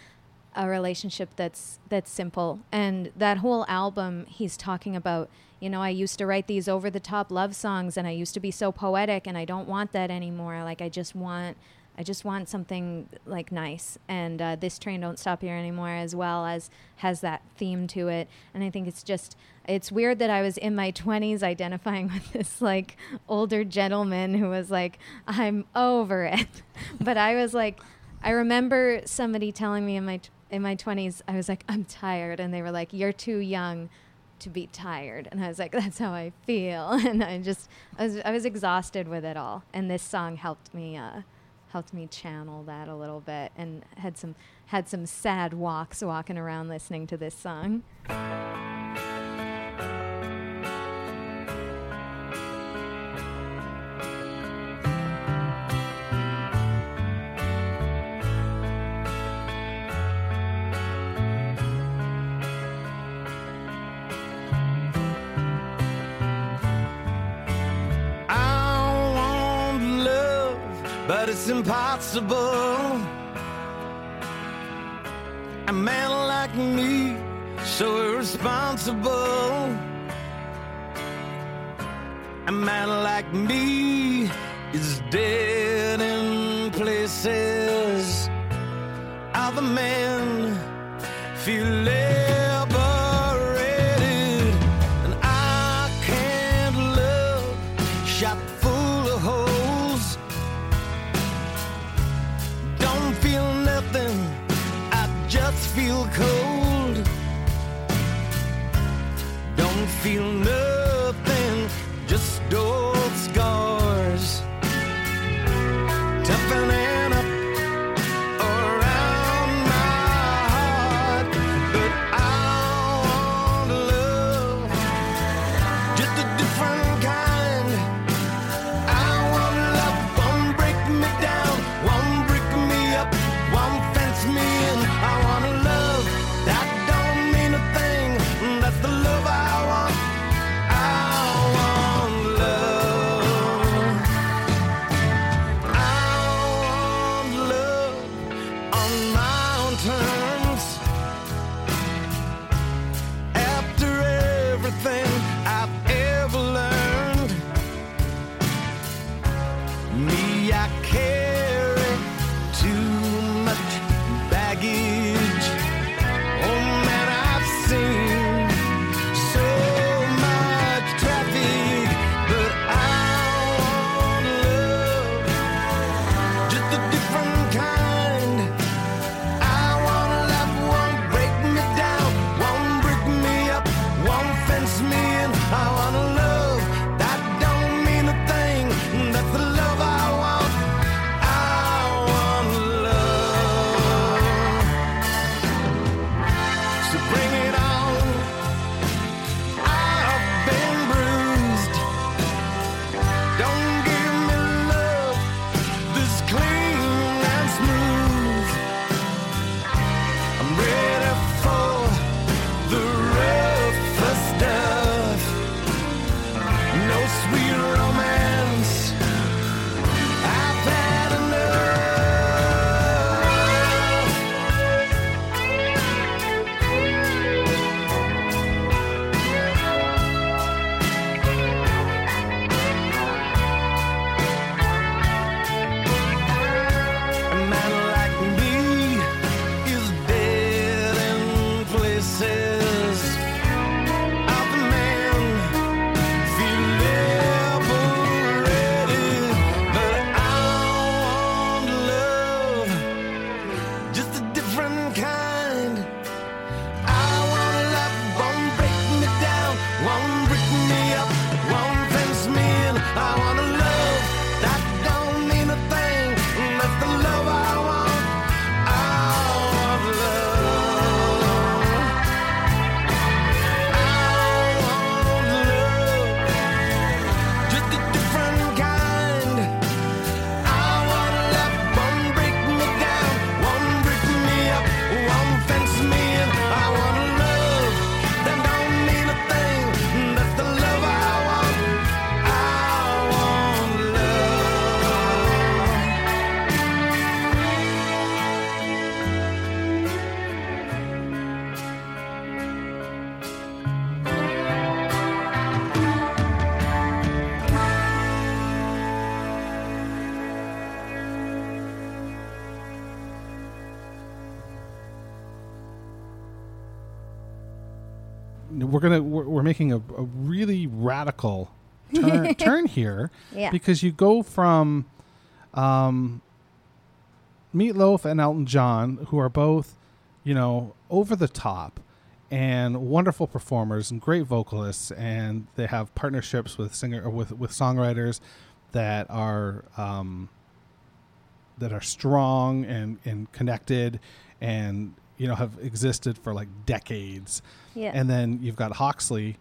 a relationship that's that's simple. And that whole album he's talking about you know i used to write these over the top love songs and i used to be so poetic and i don't want that anymore. Like i just want i just want something like nice. And uh, this train don't stop here anymore as well as has that theme to it. And i think it's just it's weird that i was in my 20s identifying with this like older gentleman who was like i'm over it. But i was like I remember somebody telling me in my in my 20s I was like I'm tired. And they were like you're too young to be tired. And I was like that's how I feel. And I just I was I was exhausted with it all. And this song helped me uh helped me channel that a little bit and had some had some sad walks walking around listening to this song. It's impossible. A man like me, so irresponsible. A man like me is dead in places. Other men feel liberated, we're, making a, a really radical turn, turn here Yeah. because you go from um, Meatloaf and Elton John, who are both, you know, over the top and wonderful performers and great vocalists, and they have partnerships with singer with with songwriters that are um, that are strong and and connected, and you know have existed for like decades. Yeah. And then you've got Hawksley,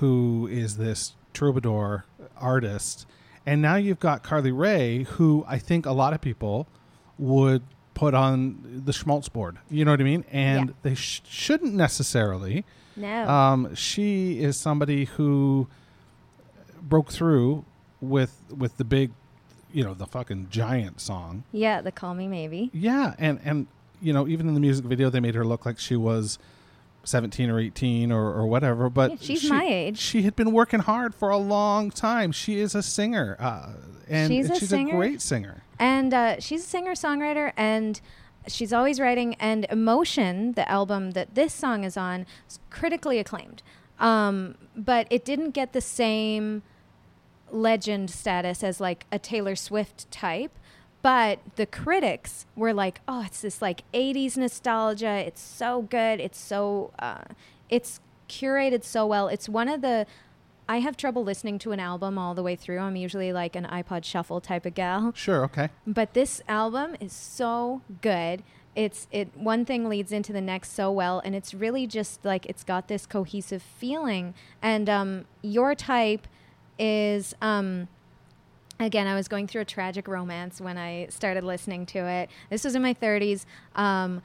who is this troubadour artist. And now you've got Carly Rae, who I think a lot of people would put on the schmaltz board. You know what I mean? And Yeah. they sh- shouldn't necessarily. no. Um, she is somebody who broke through with with the big, you know, the fucking giant song. yeah, the Call Me Maybe. Yeah, and and you know, even in the music video, they made her look like she was seventeen or eighteen or, or whatever. But Yeah, she's she- my age. She had been working hard for a long time. She is a singer, uh, and She's a she's singer? a great singer. And uh, she's a singer songwriter, and she's always writing. And Emotion, the album that this song is on, is critically acclaimed. Um, but it didn't get the same legend status as like a Taylor Swift type. But the critics were like, "Oh, it's this like '80s nostalgia. It's so good. It's so, uh, it's curated so well. It's one of the I have trouble listening to an album all the way through. I'm usually like an iPod shuffle type of gal. Sure, okay. But this album is so good. It's it one thing leads into the next so well and it's really just like it's got this cohesive feeling and um your type is um again I was going through a tragic romance when I started listening to it. This was in my 30s. Um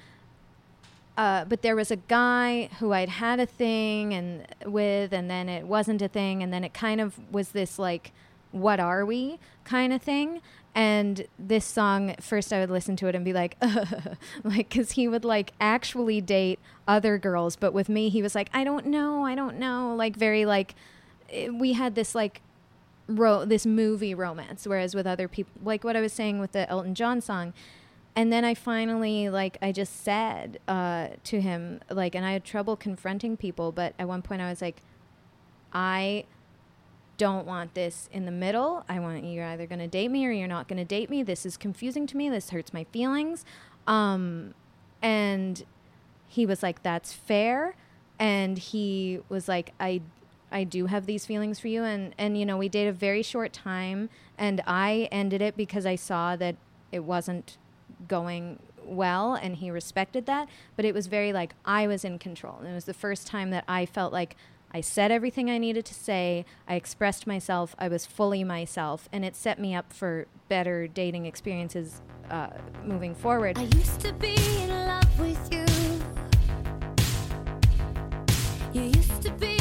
uh, but there was a guy who I'd had a thing and with, and then it wasn't a thing, and then it kind of was this like, "What are we?" kind of thing. And this song, first I would listen to it and be like, like, because he would like actually date other girls, but with me, he was like, "I don't know, I don't know," like very like, eh, we had this like ro- this movie romance whereas with other people like what i was saying with the elton john song. And then i finally like i just said uh, to him like and i had trouble confronting people but at one point i was like i don't want this in the middle. I want you're either going to date me or you're not going to date me. This is confusing to me. This hurts my feelings. Um, and he was like that's fair. And he was like i i do have these feelings for you. And and you know we dated a very short time. And i ended it because i saw that it wasn't going well and he respected that. But it was very like i was in control. And it was the first time that i felt like i said everything i needed to say. I expressed myself. I was fully myself. And it set me up for better dating experiences uh, moving forward. I used to be in love with you. You used to be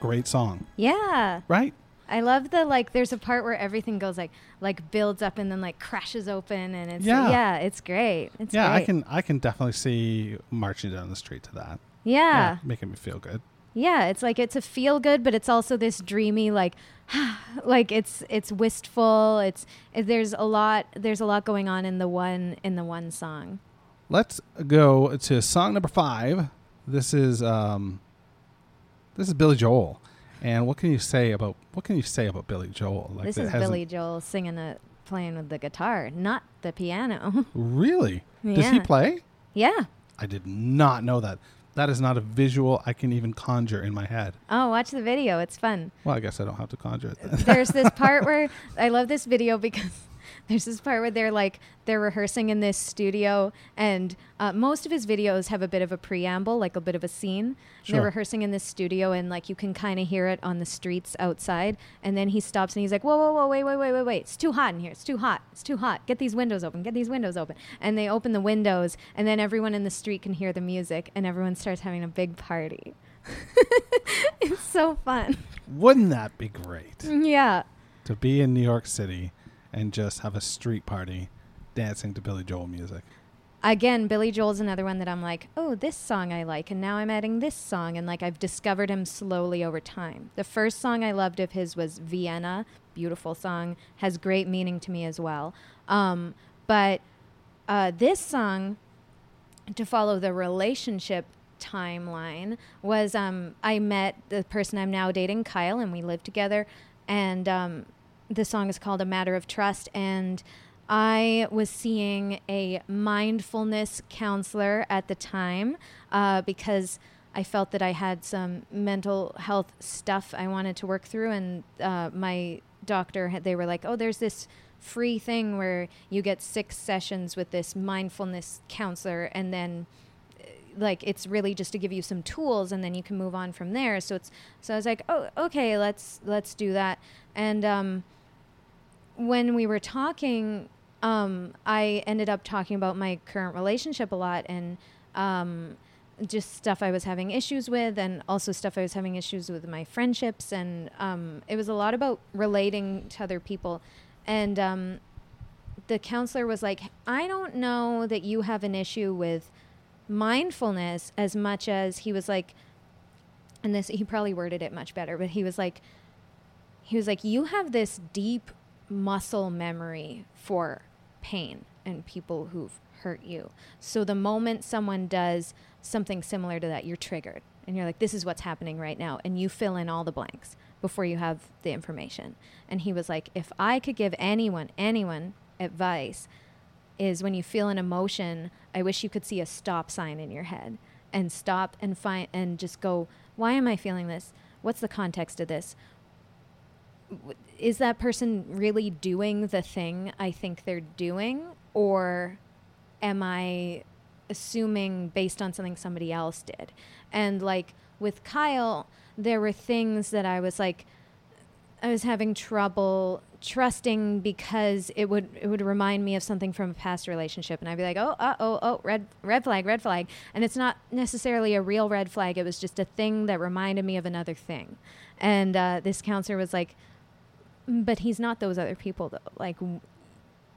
great song, Yeah. right? I love the like there's a part where everything goes like like builds up and then like crashes open and it's Yeah. yeah, it's great. It's yeah, I can I can definitely see marching down the street to that. Yeah. making me feel good. Yeah, it's like it's a feel good, but it's also this dreamy like like it's it's wistful. It's it, there's a lot there's a lot going on in the one in the one song. Let's go to song number five. This is um, this is Billy Joel, and what can you say about what can you say about Billy Joel? Like this is Billy Joel singing a playing with the guitar, not the piano. Really? Does he play? yeah. I did not know that. That is not a visual I can even conjure in my head. Oh, watch the video. It's fun. Well, I guess I don't have to conjure it. Then. there's this part where I love this video because there's this part where they're like they're rehearsing in this studio, and uh, most of his videos have a bit of a preamble, like a bit of a scene. Sure. They're rehearsing in this studio, and like you can kind of hear it on the streets outside. And then he stops and he's like, "Whoa, whoa, whoa, wait, wait, wait, wait, wait! It's too hot in here. It's too hot. It's too hot. Get these windows open. Get these windows open." And they open the windows, and then everyone in the street can hear the music, and everyone starts having a big party. it's so fun. Wouldn't that be great Yeah. to be in New York City and just have a street party dancing to Billy Joel music? again, Billy Joel's another one that I'm like, oh, this song I like, and now I'm adding this song, and like I've discovered him slowly over time. The first song I loved of his was Vienna, beautiful song, has great meaning to me as well. Um, but uh, this song, to follow the relationship timeline, was um, I met the person I'm now dating, Kyle, and we lived together, and um, the song is called A Matter of Trust, and I was seeing a mindfulness counselor at the time uh, because I felt that I had some mental health stuff I wanted to work through, and uh, my doctor they were like, "Oh, there's this free thing where you get six sessions with this mindfulness counselor, and then." uh, like it's really just to give you some tools and then you can move on from there so it's so i was like oh okay let's let's do that and um when we were talking, um, I ended up talking about my current relationship a lot and um, just stuff I was having issues with, and also stuff I was having issues with my friendships. And um, it was a lot about relating to other people. And um, the counselor was like, I don't know that you have an issue with mindfulness as much as he was like, and this, he probably worded it much better, but he was like, he was like, You have this deep muscle memory for pain and people who've hurt you. So the moment someone does something similar to that, you're triggered. And you're like, This is what's happening right now. And you fill in all the blanks before you have the information. And he was like, If I could give anyone, anyone advice, is when you feel an emotion, I wish you could see a stop sign in your head and stop and find and just go, why am I feeling this? What's the context of this? Is that person really doing the thing I think they're doing? Or am I assuming based on something somebody else did? And like with Kyle, there were things that I was like, I was having trouble trusting because it would it would remind me of something from a past relationship, and I'd be like, oh, uh, oh, oh, red red flag, red flag, and it's not necessarily a real red flag. It was just a thing that reminded me of another thing, and uh, this counselor was like, but he's not those other people though. Like, w-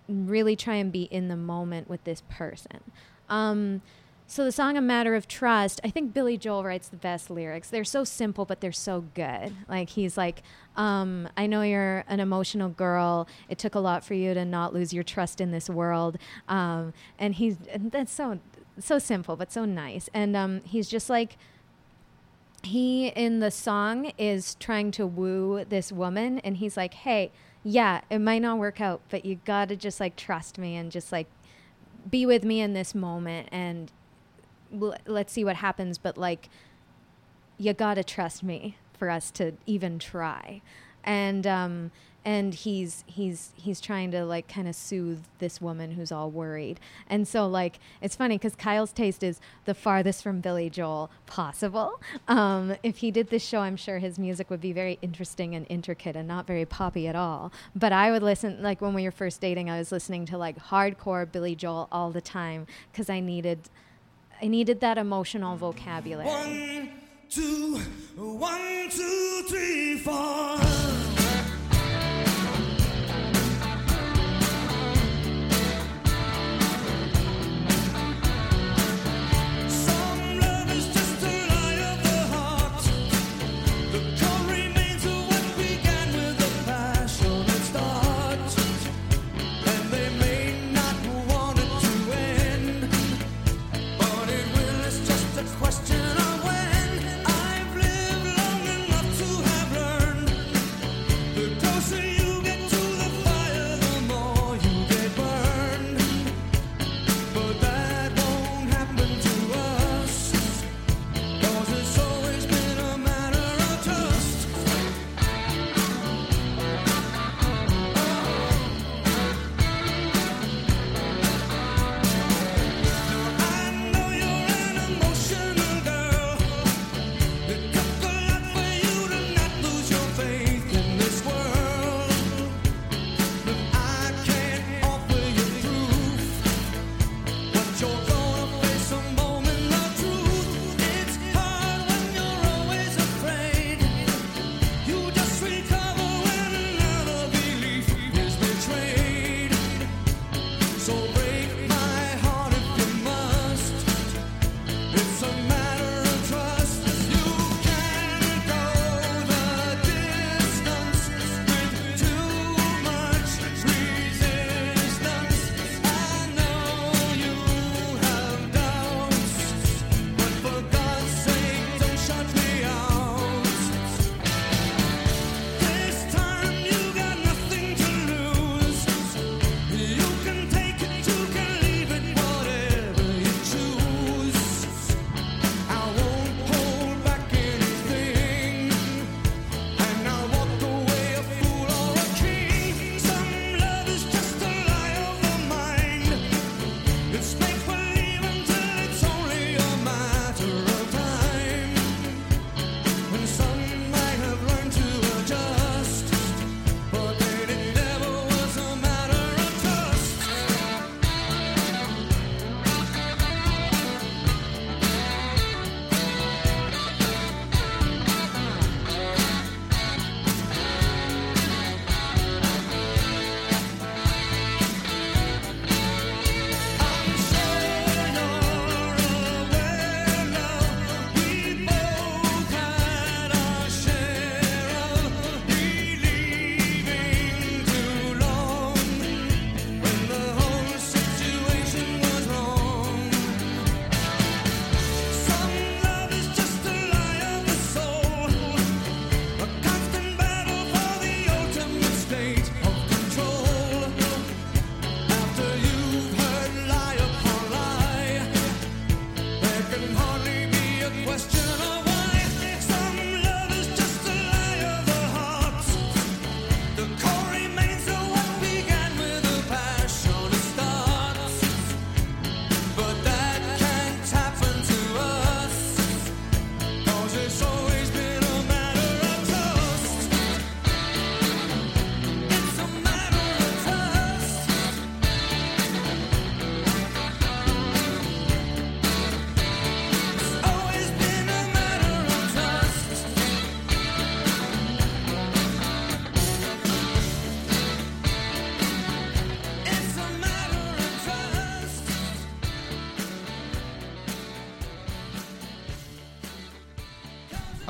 really try and be in the moment with this person. Um, so the song "A Matter of Trust," I think Billy Joel writes the best lyrics. They're so simple, but they're so good. Like he's like, um, "I know you're an emotional girl. It took a lot for you to not lose your trust in this world." Um, and he's and that's so so simple, but so nice. And um, he's just like he in the song is trying to woo this woman and he's like hey yeah it might not work out but you gotta just like trust me and just like be with me in this moment and l- let's see what happens but like you gotta trust me for us to even try. And um and he's he's he's trying to like kind of soothe this woman who's all worried. And so like it's funny because kyle's taste is the farthest from billy joel possible. Um, if he did this show i'm sure his music would be very interesting and intricate and not very poppy at all. But i would listen like when we were first dating i was listening to like hardcore billy joel all the time because i needed i needed that emotional vocabulary. One two one two three four.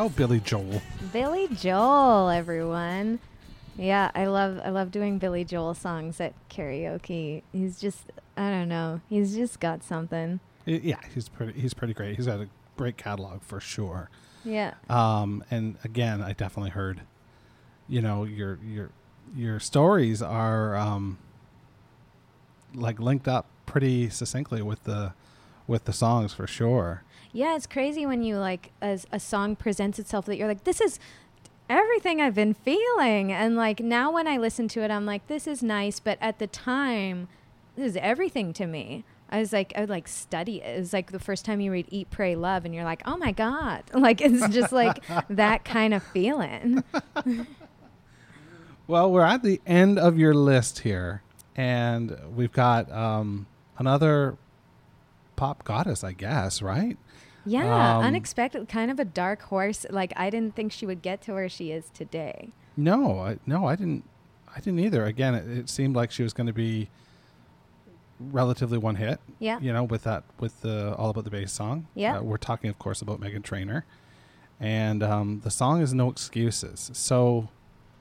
Oh, Billy Joel. Billy Joel, everyone. Yeah, I love I love doing Billy Joel songs at karaoke. He's just I don't know. He's just got something. Yeah, he's pretty he's pretty great. He's got a great catalog for sure. Yeah. Um and again, I definitely heard you know, your your your stories are um like linked up pretty succinctly with the with the songs for sure. Yeah, it's crazy when you like a, a song presents itself that you're like, this is everything I've been feeling. And like now when I listen to it, I'm like, this is nice. But at the time, this is everything to me. I was like, I would like study it. It was like the first time you read Eat, Pray, Love, and you're like, oh my God. Like it's just like that kind of feeling. well, we're at the end of your list here, and we've got um, another pop goddess, I guess, right? Yeah, Um, unexpected, kind of a dark horse. Like I didn't think she would get to where she is today. No, I, no, I didn't. I didn't either. Again, it, it seemed like she was going to be relatively one hit. Yeah. You know, with that, with the all about the bass song. Yeah. Uh, we're talking, of course, about Meghan Trainor, and um, the song is "No Excuses." So,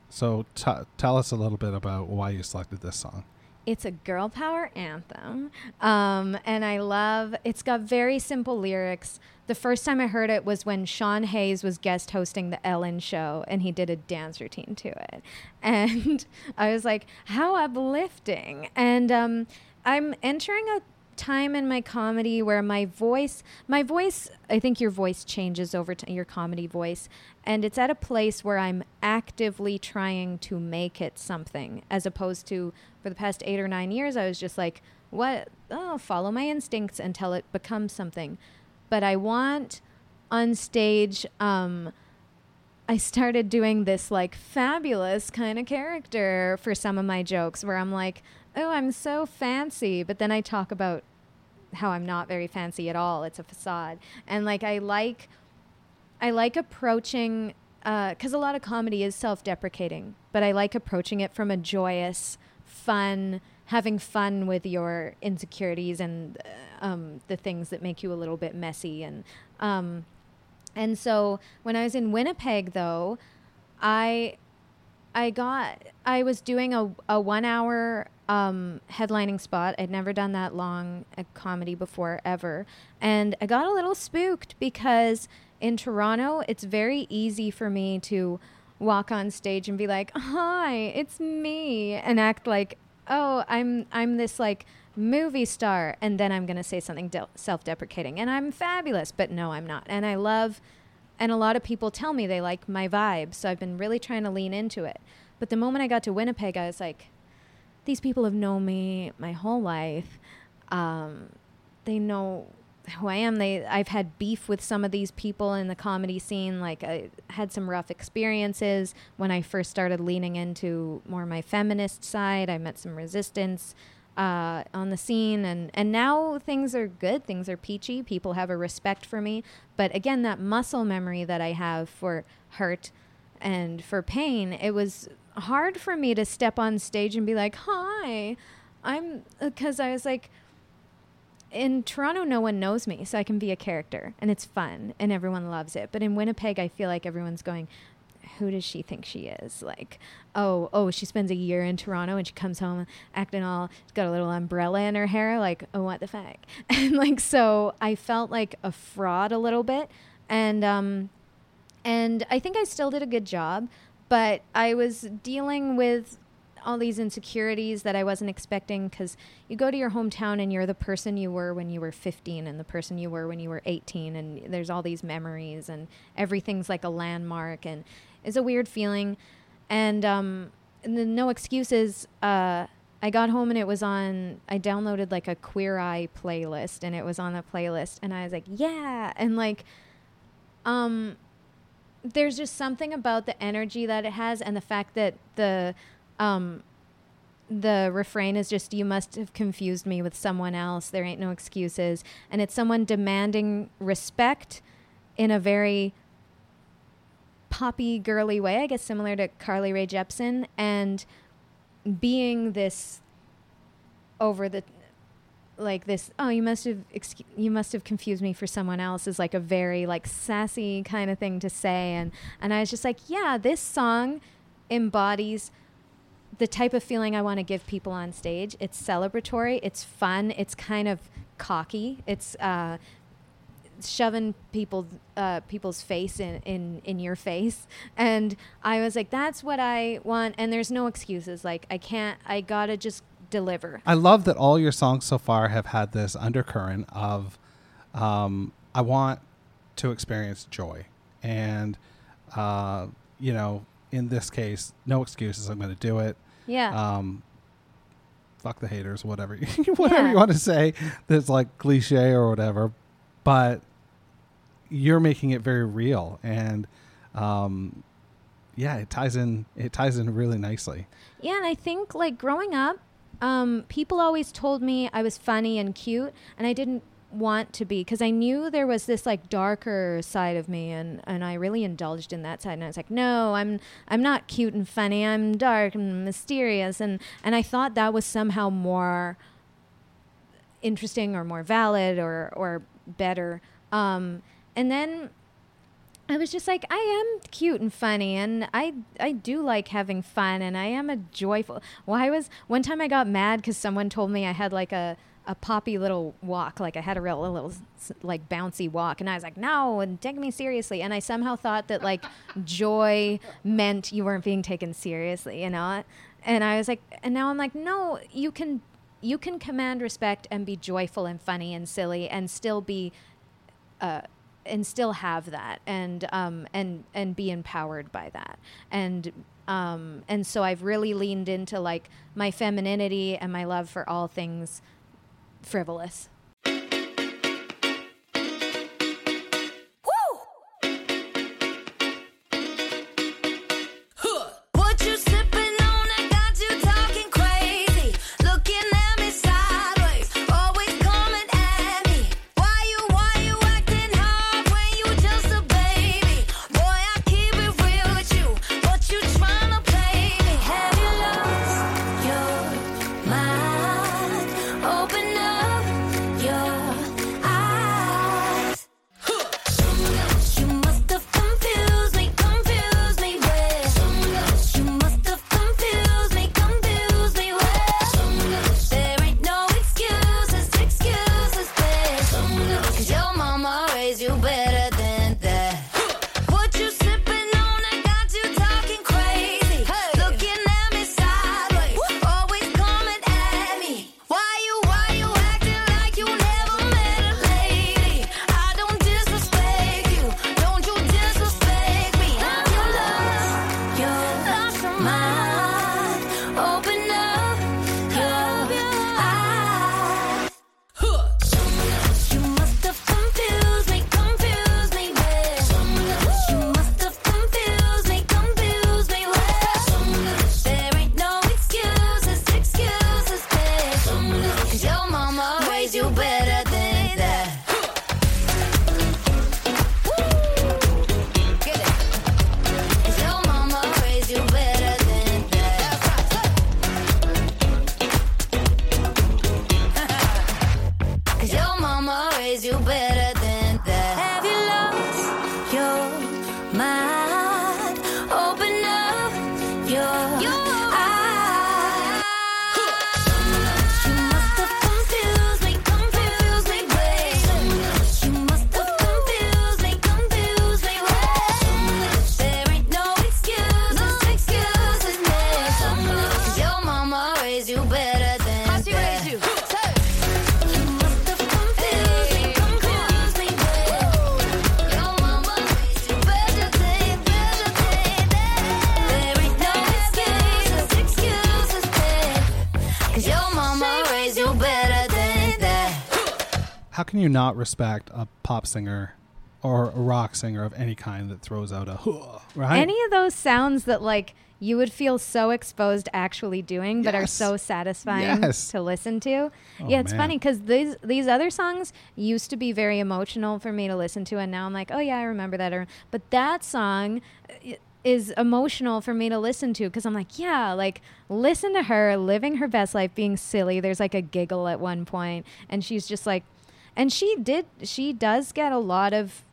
so t- tell us a little bit about why you selected this song. It's a girl power anthem. Um, and I love it's got very simple lyrics. The first time I heard it was when Sean Hayes was guest hosting the Ellen show and he did a dance routine to it. And I was like, how uplifting. And um, I'm entering a time in my comedy where my voice my voice i think your voice changes over time your comedy voice and it's at a place where i'm actively trying to make it something as opposed to for the past eight or nine years i was just like what oh follow my instincts until it becomes something but i want on stage um I started doing this like fabulous kind of character for some of my jokes where I'm like, oh, I'm so fancy. But then I talk about how I'm not very fancy at all. It's a facade. And like, I like, I like approaching, because a lot of comedy is self deprecating, but I like approaching it from a joyous, fun, having fun with your insecurities and uh, um, the things that make you a little bit messy. And, um, and so when I was in Winnipeg, though, I I got I was doing a, a one hour um, headlining spot. I'd never done that long a comedy before ever, and I got a little spooked because in Toronto it's very easy for me to walk on stage and be like, "Hi, it's me," and act like, "Oh, I'm I'm this like." movie star and then i'm to say something de- self-deprecating and i'm fabulous but no i'm not and i love and a lot of people tell me they like my vibe so i've been really trying to lean into it but the moment i got to winnipeg i was like these people have known me my whole life um, they know who i am they i've had beef with some of these people in the comedy scene like i had some rough experiences. When i first started leaning into more my feminist side i met some resistance uh, on the scene. And and now things are good things are peachy people have a respect for me. But again that muscle memory that i have for hurt and for pain it was hard for me to step on stage and be like hi i'm because i was like in Toronto, no one knows me, so I can be a character, and it's fun, and everyone loves it. But in Winnipeg, I feel like everyone's going, "Who does she think she is?" Like, "Oh, oh, she spends a year in Toronto, and she comes home acting all, she's got a little umbrella in her hair. Like, oh, what the fuck?" And like, so I felt like a fraud a little bit, and um, and I think I still did a good job, but I was dealing with all these insecurities that I wasn't expecting because you go to your hometown and you're the person you were when you were 15 and the person you were when you were 18 and there's all these memories and everything's like a landmark and it's a weird feeling. And um and no excuses uh I got home and it was on I downloaded like a queer eye playlist and it was on the playlist and I was like yeah and like um there's just something about the energy that it has and the fact that the um the refrain is just you must have confused me with someone else. There ain't no excuses. And it's someone demanding respect in a very poppy girly way i guess similar to carly rae jepsen and being this over the like this oh you must have excu- you must have confused me for someone else is like a very like sassy kind of thing to say. And and i was just like yeah this song embodies the type of feeling i want to give people on stage it's celebratory it's fun it's kind of cocky it's uh shoving people uh, people's face in, in in your face and i was like that's what i want and there's no excuses like i can't i gotta just deliver I love that all your songs so far have had this undercurrent of um, I want to experience joy. And, uh, you know, in this case, no excuses. I'm going to do it. yeah Um, fuck the haters, whatever, whatever Yeah. you want to say that's like cliche or whatever. But you're making it very real. And, um, yeah, it ties in. It ties in really nicely. Yeah, and I think like growing up, um, people always told me I was funny and cute, and I didn't want to be because I knew there was this like darker side of me and and I really indulged in that side and I was like no I'm I'm not cute and funny I'm dark and mysterious and and I thought that was somehow more interesting or more valid or or better um and then I was just like, I am cute and funny, and I I do like having fun, and I am a joyful. Well, I was one time I got mad because someone told me I had like a a poppy little walk, like I had a real little like bouncy walk, and I was like, no, and take me seriously, and I somehow thought that like joy meant you weren't being taken seriously, you know, and I was like, and now I'm like, no, you can you can command respect and be joyful and funny and silly and still be uh, and still have that and um, and and be empowered by that. And um, and so I've really leaned into like my femininity and my love for all things frivolous. Not respect a pop singer or a rock singer of any kind that throws out a "Huh," right? Any of those sounds that like you would feel so exposed actually doing, but are so satisfying Yes. to listen to. Oh, yeah, it's man. funny because these these other songs used to be very emotional for me to listen to, and now I'm like, oh yeah, I remember that. Or but that song uh, is emotional for me to listen to because I'm like, yeah, like listen to her living her best life, being silly. There's like a giggle at one point, and she's just like, and she did, she does get a lot of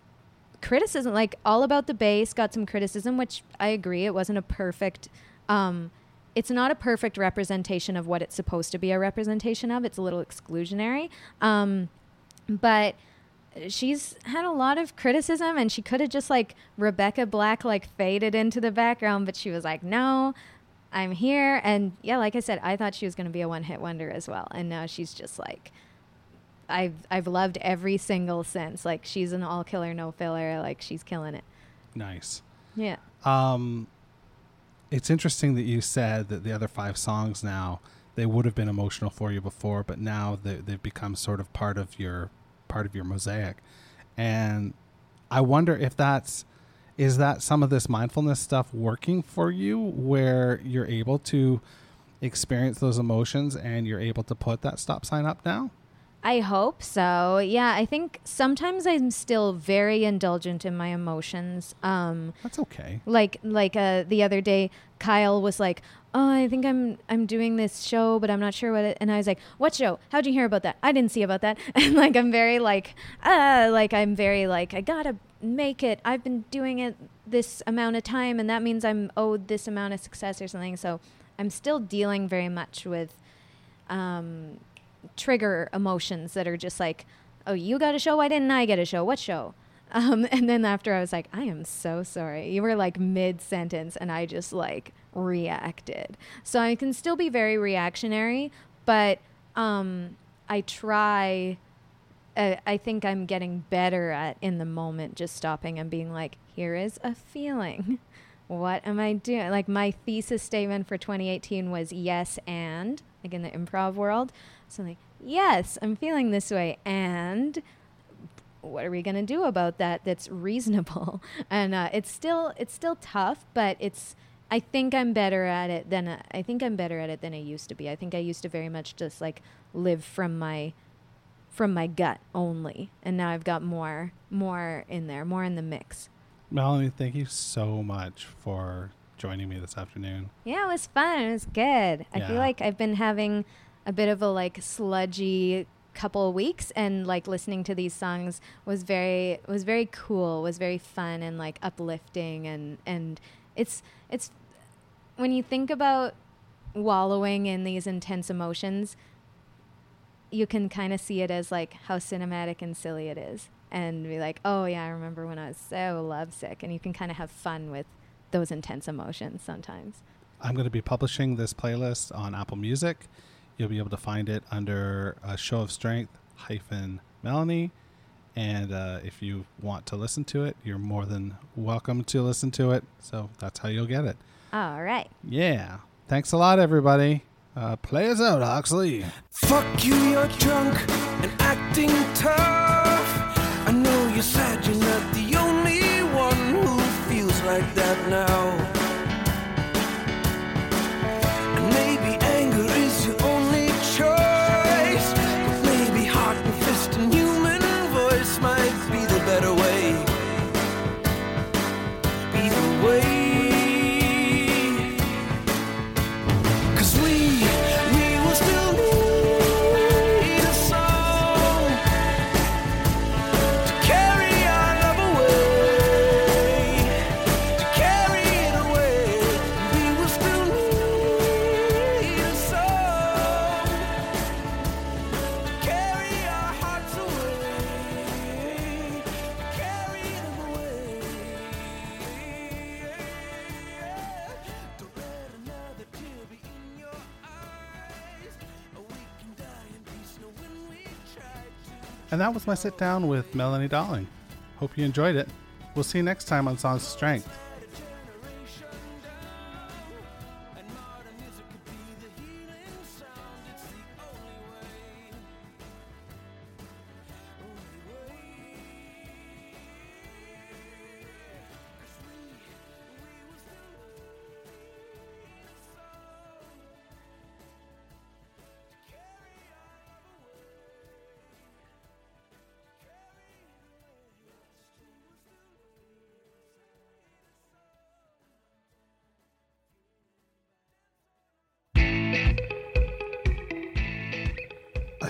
criticism like all about the bass got some criticism which i agree it wasn't a perfect um it's not a perfect representation of what it's supposed to be a representation of it's a little exclusionary um but she's had a lot of criticism and she could have just like rebecca black like faded into the background but she was like no i'm here. And yeah like i said i thought she was going to be a one hit wonder as well and now she's just like I've I've loved every single since. Like she's an all killer, no filler. Like she's killing it. nice. Yeah. Um, it's interesting that you said that the other five songs now they would have been emotional for you before, but now they, they've become sort of part of your part of your mosaic. And I wonder if that's is that some of this mindfulness stuff working for you, where you're able to experience those emotions and you're able to put that stop sign up now. I hope so. Yeah, I think sometimes I'm still very indulgent in my emotions. Um, That's okay. like like uh, the other day, Kyle was like, "Oh, I think I'm I'm doing this show, but I'm not sure what." it And I was like, "What show? How'd you hear about that? I didn't see about that." And like I'm very like, uh, like I'm very like I gotta make it. I've been doing it this amount of time, and that means I'm owed this amount of success or something. So I'm still dealing very much with um, trigger emotions that are just like, oh, you got a show? Why didn't I get a show? What show? Um, and then after I was like, I am so sorry. You were like mid sentence and I just like reacted. So I can still be very reactionary, but um, I try. Uh, I think I'm getting better at in the moment just stopping and being like, here is a feeling. What am I doing? Like my thesis statement for 2018 was yes and like in the improv world. So like, yes, I'm feeling this way and what are we going to do about that that's reasonable? And uh, it's still it's still tough but it's i think i'm better at it than uh, i think i'm better at it than i used to be. I think i used to very much just like live from my from my gut only and now i've got more more in there more in the mix. Melanie, thank you so much for joining me this afternoon. yeah it was fun. It was good. I feel like i've been having a bit of a like sludgy couple weeks and like listening to these songs was very was very cool was very fun and like uplifting and and it's it's when you think about wallowing in these intense emotions you can kind of see it as like how cinematic and silly it is and be like oh yeah i remember when i was so lovesick and you can kind of have fun with those intense emotions sometimes I'm going to be publishing this playlist on Apple Music. You'll be able to find it under a show of strength hyphen Melanie. And uh, if you want to listen to it, you're more than welcome to listen to it. So that's how you'll get it. all right Yeah. Thanks a lot, everybody. Uh, play us out, Hawksley. Fuck you, you're drunk and acting tough. I know you said you're not the only one who feels like that now. And that was my sit down with Melanie Darling. Hope you enjoyed it. We'll see you next time on Songs of Strength.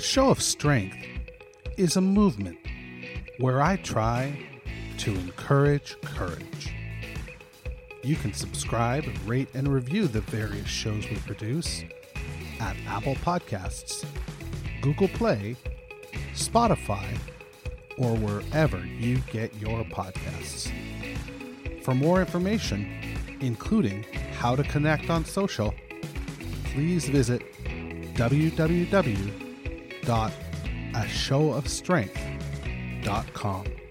Show of strength is a movement where I try to encourage courage. You can subscribe, rate, and review the various shows we produce at Apple Podcasts, Google Play, Spotify, or wherever you get your podcasts. For more information, including how to connect on social, please visit www.ashowofstrength.com.